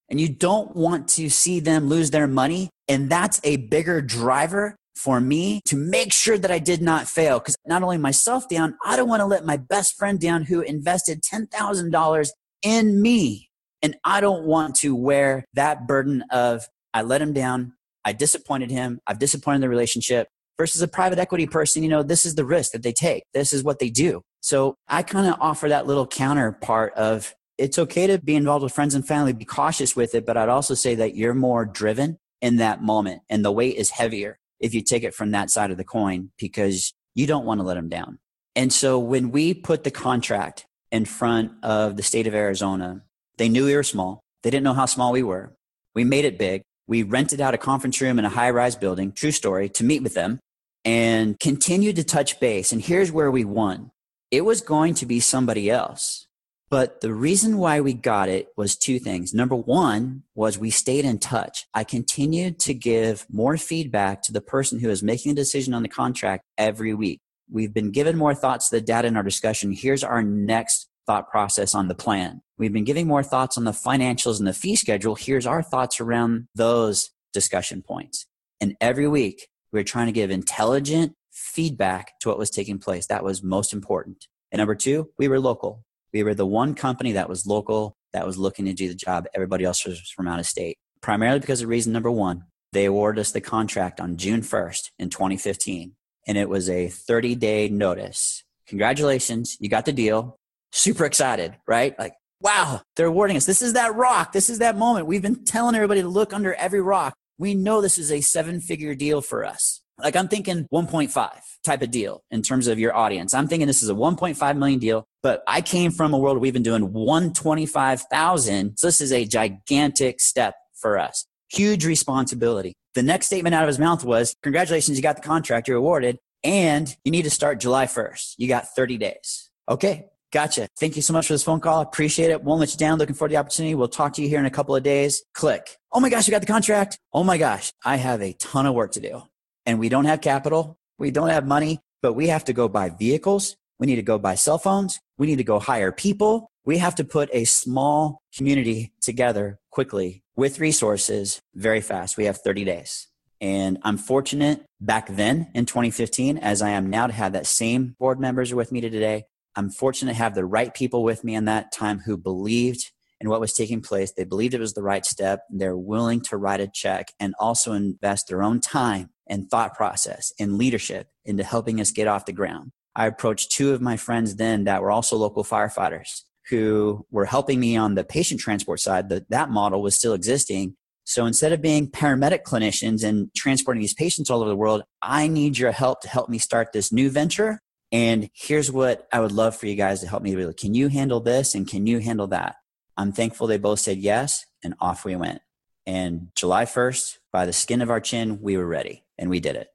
And you don't want to see them lose their money. And that's a bigger driver for me to make sure that I did not fail. Because not only myself down, I don't want to let my best friend down who invested $10,000 in me. And I don't want to wear that burden of I let him down. I disappointed him. I've disappointed the relationship versus a private equity person, you know, this is the risk that they take. This is what they do. So I kind of offer that little counterpart of it's okay to be involved with friends and family, be cautious with it, but I'd also say that you're more driven in that moment. And the weight is heavier if you take it from that side of the coin because you don't want to let them down. And so when we put the contract in front of the state of Arizona, they knew we were small. They didn't know how small we were. We made it big. We rented out a conference room in a high rise building, true story, to meet with them and continued to touch base. And here's where we won it was going to be somebody else. But the reason why we got it was two things. Number one was we stayed in touch. I continued to give more feedback to the person who is making a decision on the contract every week. We've been given more thoughts to the data in our discussion. Here's our next thought process on the plan. We've been giving more thoughts on the financials and the fee schedule. Here's our thoughts around those discussion points. And every week, we we're trying to give intelligent feedback to what was taking place. That was most important. And number two, we were local. We were the one company that was local that was looking to do the job. Everybody else was from out of state. Primarily because of reason number one, they awarded us the contract on June 1st in 2015. And it was a 30 day notice. Congratulations, you got the deal. Super excited, right? Like, wow, they're awarding us. This is that rock. This is that moment. We've been telling everybody to look under every rock. We know this is a seven figure deal for us. Like I'm thinking 1.5 type of deal in terms of your audience. I'm thinking this is a 1.5 million deal, but I came from a world we've been doing 125,000. So this is a gigantic step for us. Huge responsibility. The next statement out of his mouth was, congratulations, you got the contract, you're awarded, and you need to start July 1st. You got 30 days. Okay, Gotcha. Thank you so much for this phone call. Appreciate it. Won't let you down. Looking for the opportunity. We'll talk to you here in a couple of days. Click. Oh my gosh, you got the contract. Oh my gosh, I have a ton of work to do and we don't have capital, we don't have money, but we have to go buy vehicles. We need to go buy cell phones. We need to go hire people. We have to put a small community together quickly with resources very fast. We have 30 days. And I'm fortunate back then in 2015, as I am now, to have that same board members with me today. I'm fortunate to have the right people with me in that time who believed in what was taking place. They believed it was the right step. They're willing to write a check and also invest their own time and thought process and leadership into helping us get off the ground. I approached two of my friends then that were also local firefighters who were helping me on the patient transport side. That that model was still existing. So instead of being paramedic clinicians and transporting these patients all over the world, I need your help to help me start this new venture. And here's what I would love for you guys to help me with. Can you handle this and can you handle that? I'm thankful they both said yes, and off we went. And July 1st, by the skin of our chin, we were ready and we did it.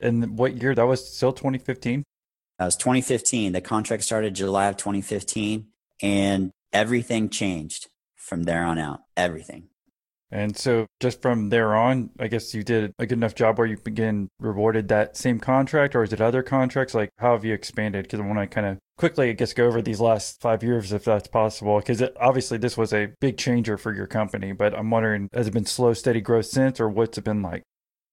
And what year? That was still 2015? That was 2015. The contract started July of 2015 and everything changed from there on out. Everything. And so just from there on, I guess you did a good enough job where you begin rewarded that same contract or is it other contracts? Like how have you expanded? Because I want to kind of quickly, I guess, go over these last five years if that's possible. Because obviously this was a big changer for your company, but I'm wondering, has it been slow, steady growth since or what's it been like?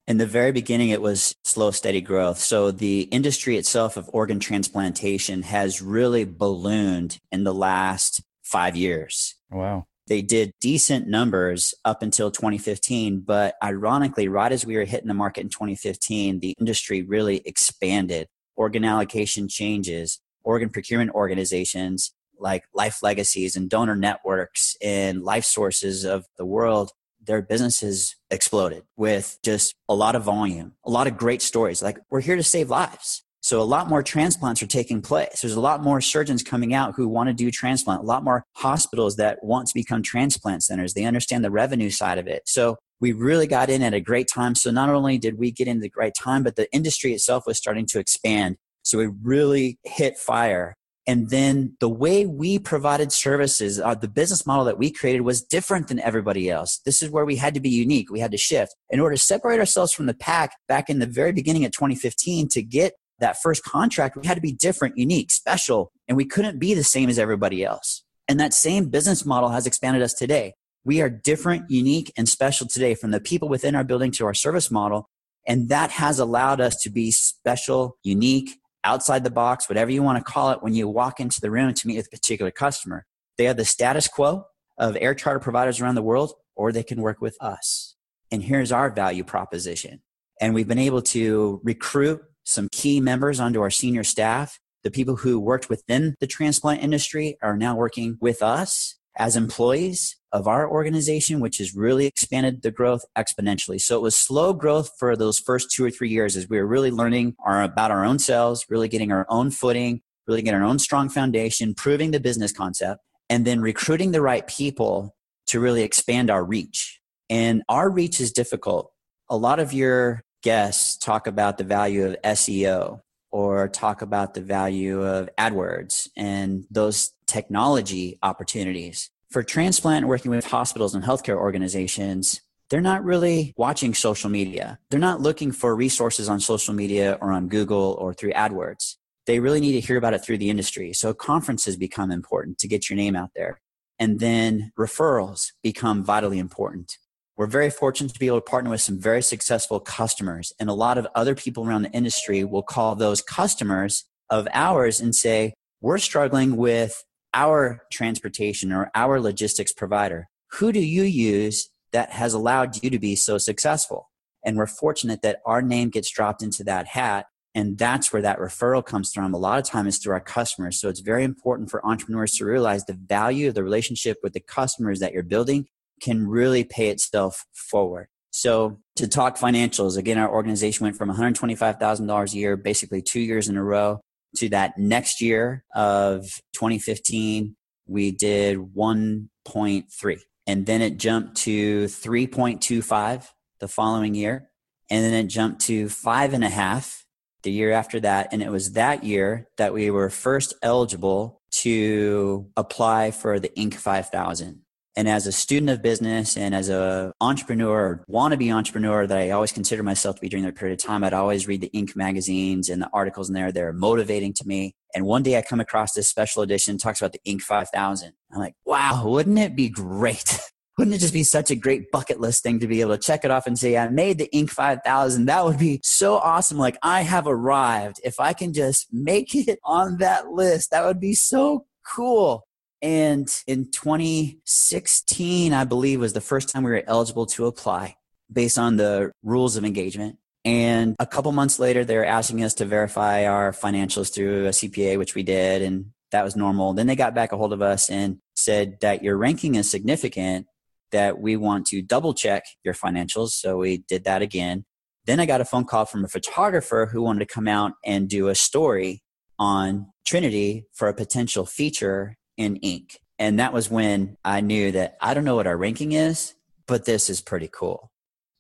In the very beginning, it was slow, steady growth. So the industry itself of organ transplantation has really ballooned in the last five years. Wow they did decent numbers up until 2015 but ironically right as we were hitting the market in 2015 the industry really expanded. Organ allocation changes organ procurement organizations like life legacies and donor networks and life sources of the world their businesses exploded with just a lot of volume a lot of great stories. Like we're here to save lives so a lot more transplants are taking place. There's a lot more surgeons coming out who want to do transplant, a lot more hospitals that want to become transplant centers. They understand the revenue side of it. So we really got in at a great time. So not only did we get in the right time, but the industry itself was starting to expand. So we really hit fire. And then the way we provided services, uh, the business model that we created was different than everybody else. This is where we had to be unique. We had to shift. In order to separate ourselves from the pack back in the very beginning of 2015 to get that first contract, we had to be different, unique, special, and we couldn't be the same as everybody else. And that same business model has expanded us today. We are different, unique, and special today from the people within our building to our service model. And that has allowed us to be special, unique, outside the box, whatever you want to call it, when you walk into the room to meet with a particular customer. They have the status quo of air charter providers around the world, or they can work with us. And here's our value proposition. And we've been able to recruit some key members onto our senior staff. The people who worked within the transplant industry are now working with us as employees of our organization, which has really expanded the growth exponentially. So it was slow growth for those first two or three years as we were really learning our, about our own selves, really getting our own footing, really getting our own strong foundation, proving the business concept, and then recruiting the right people to really expand our reach. And our reach is difficult. A lot of your guests talk about the value of SEO or talk about the value of AdWords and those technology opportunities. For transplant working with hospitals and healthcare organizations, they're not really watching social media. They're not looking for resources on social media or on Google or through AdWords. They really need to hear about it through the industry. So conferences become important to get your name out there. And then referrals become vitally important. We're very fortunate to be able to partner with some very successful customers. And a lot of other people around the industry will call those customers of ours and say, We're struggling with our transportation or our logistics provider. Who do you use that has allowed you to be so successful? And we're fortunate that our name gets dropped into that hat. And that's where that referral comes from. A lot of time is through our customers. So it's very important for entrepreneurs to realize the value of the relationship with the customers that you're building can really pay itself forward. So to talk financials, again, our organization went from $125,000 a year, basically two years in a row, to that next year of 2015, we did 1.3. And then it jumped to 3.25 the following year. And then it jumped to five and a half the year after that. And it was that year that we were first eligible to apply for the Inc. 5000. And as a student of business and as a entrepreneur, wannabe entrepreneur that I always consider myself to be during that period of time, I'd always read the Inc. magazines and the articles in there. They're motivating to me. And one day I come across this special edition talks about the Inc. 5000. I'm like, wow, wouldn't it be great? wouldn't it just be such a great bucket list thing to be able to check it off and say, I made the Inc. 5000? That would be so awesome. Like, I have arrived. If I can just make it on that list, that would be so cool. And in 2016, I believe, was the first time we were eligible to apply based on the rules of engagement. And a couple months later, they're asking us to verify our financials through a CPA, which we did, and that was normal. Then they got back a hold of us and said that your ranking is significant, that we want to double check your financials. So we did that again. Then I got a phone call from a photographer who wanted to come out and do a story on Trinity for a potential feature in Inc. And that was when I knew that I don't know what our ranking is, but this is pretty cool.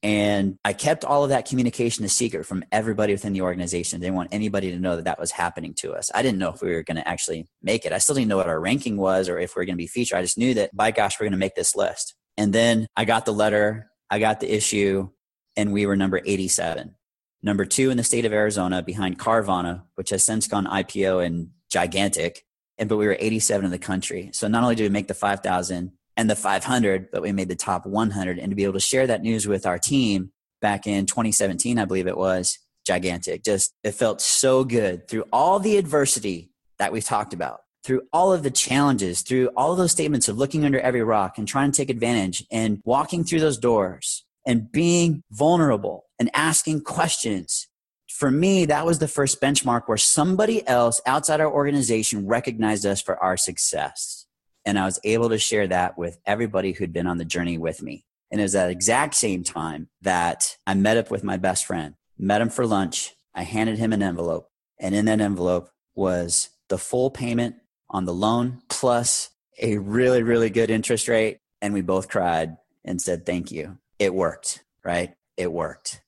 And I kept all of that communication a secret from everybody within the organization. They didn't want anybody to know that that was happening to us. I didn't know if we were going to actually make it. I still didn't know what our ranking was or if we are going to be featured. I just knew that, by gosh, we're going to make this list. And then I got the letter, I got the issue, and we were number 87. Number two in the state of Arizona behind Carvana, which has since gone IPO and gigantic and but we were 87 in the country. So not only did we make the 5,000 and the 500, but we made the top 100. And to be able to share that news with our team back in 2017, I believe it was gigantic. Just it felt so good through all the adversity that we've talked about, through all of the challenges, through all of those statements of looking under every rock and trying to take advantage and walking through those doors and being vulnerable and asking questions for me, that was the first benchmark where somebody else outside our organization recognized us for our success. And I was able to share that with everybody who'd been on the journey with me. And it was that exact same time that I met up with my best friend, met him for lunch. I handed him an envelope. And in that envelope was the full payment on the loan plus a really, really good interest rate. And we both cried and said, Thank you. It worked, right? It worked.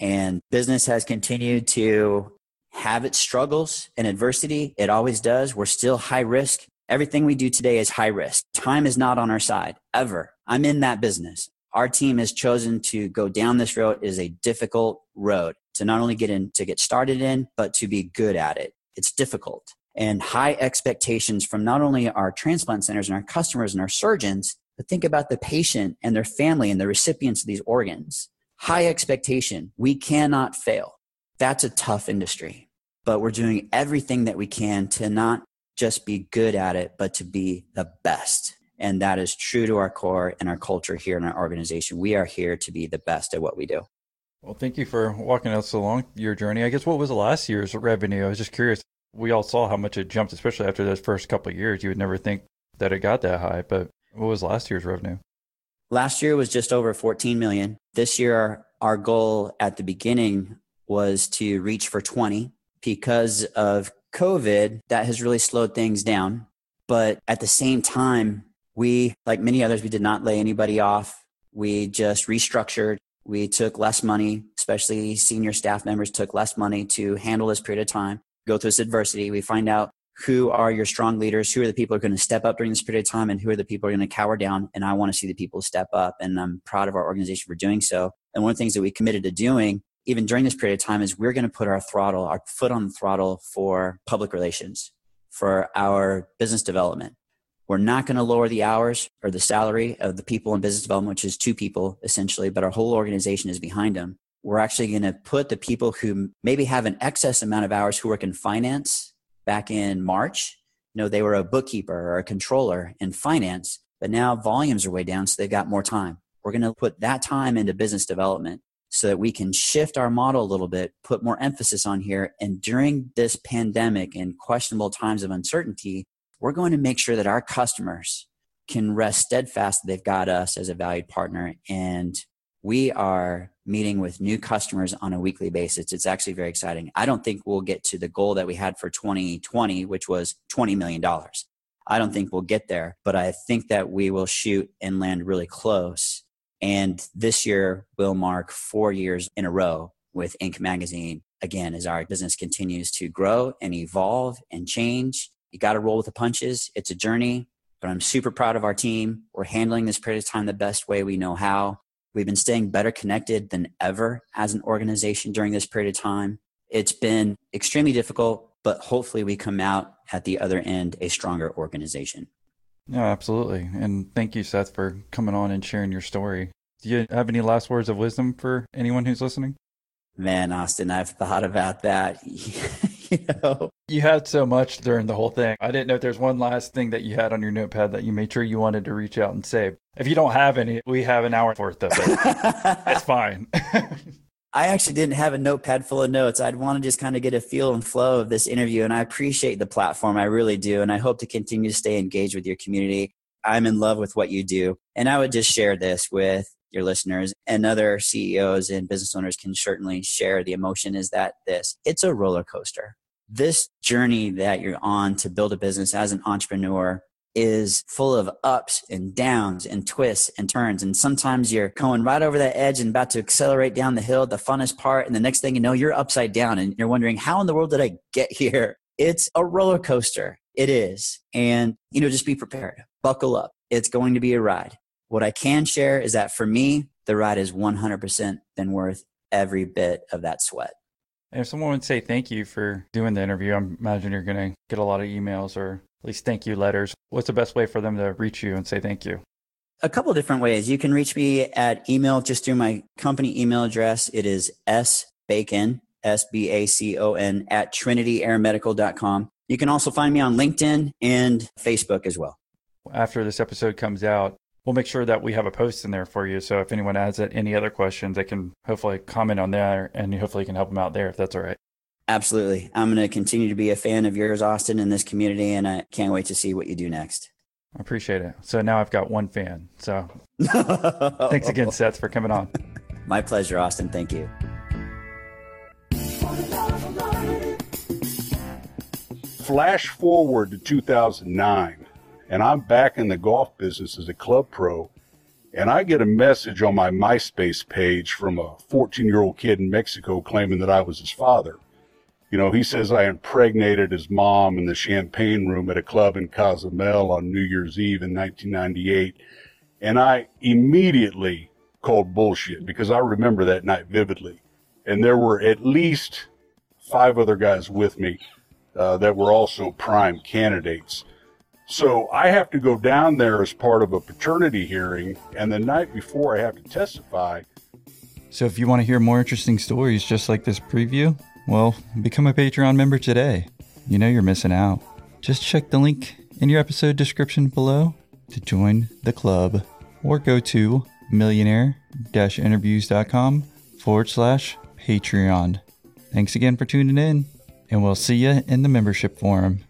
And business has continued to have its struggles and adversity. It always does. We're still high risk. Everything we do today is high risk. Time is not on our side ever. I'm in that business. Our team has chosen to go down this road it is a difficult road to not only get in to get started in, but to be good at it. It's difficult and high expectations from not only our transplant centers and our customers and our surgeons, but think about the patient and their family and the recipients of these organs high expectation. We cannot fail. That's a tough industry, but we're doing everything that we can to not just be good at it, but to be the best. And that is true to our core and our culture here in our organization. We are here to be the best at what we do. Well, thank you for walking us along your journey. I guess what was last year's revenue? I was just curious. We all saw how much it jumped, especially after those first couple of years. You would never think that it got that high, but What was last year's revenue? Last year was just over 14 million. This year, our goal at the beginning was to reach for 20 because of COVID. That has really slowed things down. But at the same time, we, like many others, we did not lay anybody off. We just restructured. We took less money, especially senior staff members took less money to handle this period of time, go through this adversity. We find out who are your strong leaders, who are the people who are going to step up during this period of time, and who are the people who are going to cower down. And I want to see the people step up. And I'm proud of our organization for doing so. And one of the things that we committed to doing, even during this period of time, is we're going to put our throttle, our foot on the throttle for public relations, for our business development. We're not going to lower the hours or the salary of the people in business development, which is two people essentially, but our whole organization is behind them. We're actually going to put the people who maybe have an excess amount of hours who work in finance back in March. You know, they were a bookkeeper or a controller in finance, but now volumes are way down, so they've got more time. We're going to put that time into business development so that we can shift our model a little bit, put more emphasis on here. And during this pandemic and questionable times of uncertainty, we're going to make sure that our customers can rest steadfast that they've got us as a valued partner. And we are meeting with new customers on a weekly basis. It's actually very exciting. I don't think we'll get to the goal that we had for 2020, which was $20 million. I don't think we'll get there, but I think that we will shoot and land really close. And this year will mark four years in a row with Inc. Magazine. Again, as our business continues to grow and evolve and change, you got to roll with the punches. It's a journey, but I'm super proud of our team. We're handling this period of time the best way we know how. We've been staying better connected than ever as an organization during this period of time. It's been extremely difficult, but hopefully we come out at the other end a stronger organization. Yeah, absolutely. And thank you, Seth, for coming on and sharing your story. Do you have any last words of wisdom for anyone who's listening? Man, Austin, I've thought about that. you know, you had so much during the whole thing. I didn't know if there's one last thing that you had on your notepad that you made sure you wanted to reach out and say. If you don't have any, we have an hour worth of it. it's fine. I actually didn't have a notepad full of notes. I'd want to just kind of get a feel and flow of this interview. And I appreciate the platform. I really do. And I hope to continue to stay engaged with your community. I'm in love with what you do. And I would just share this with your listeners and other CEOs and business owners can certainly share the emotion is that this it's a roller coaster this journey that you're on to build a business as an entrepreneur is full of ups and downs and twists and turns. And sometimes you're going right over that edge and about to accelerate down the hill, the funnest part. And the next thing you know, you're upside down and you're wondering, how in the world did I get here? It's a roller coaster. It is. And, you know, just be prepared. Buckle up. It's going to be a ride. What I can share is that for me, the ride is 100% been worth every bit of that sweat. And if someone would say thank you for doing the interview, I imagine you're going to get a lot of emails or at least thank you letters. What's the best way for them to reach you and say thank you? A couple different ways. You can reach me at email just through my company email address. It is sbacon, S B A C O N, at trinityairmedical.com. You can also find me on LinkedIn and Facebook as well. After this episode comes out, we'll make sure that we have a post in there for you. So if anyone has any other questions, they can hopefully comment on there and hopefully you can help them out there if that's all right. Absolutely. I'm going to continue to be a fan of yours, Austin, in this community, and I can't wait to see what you do next. I appreciate it. So now I've got one fan. So thanks again, Seth, for coming on. My pleasure, Austin. Thank you. Flash forward to 2009 and I'm back in the golf business as a club pro, and I get a message on my MySpace page from a 14 year old kid in Mexico claiming that I was his father. You know, he says I impregnated his mom in the champagne room at a club in Cozumel on New Year's Eve in 1998. And I immediately called bullshit because I remember that night vividly. And there were at least five other guys with me uh, that were also prime candidates. So I have to go down there as part of a paternity hearing, and the night before I have to testify. So if you want to hear more interesting stories just like this preview, well, become a Patreon member today. You know you're missing out. Just check the link in your episode description below to join the club, or go to millionaire interviews.com forward slash Patreon. Thanks again for tuning in, and we'll see you in the membership forum.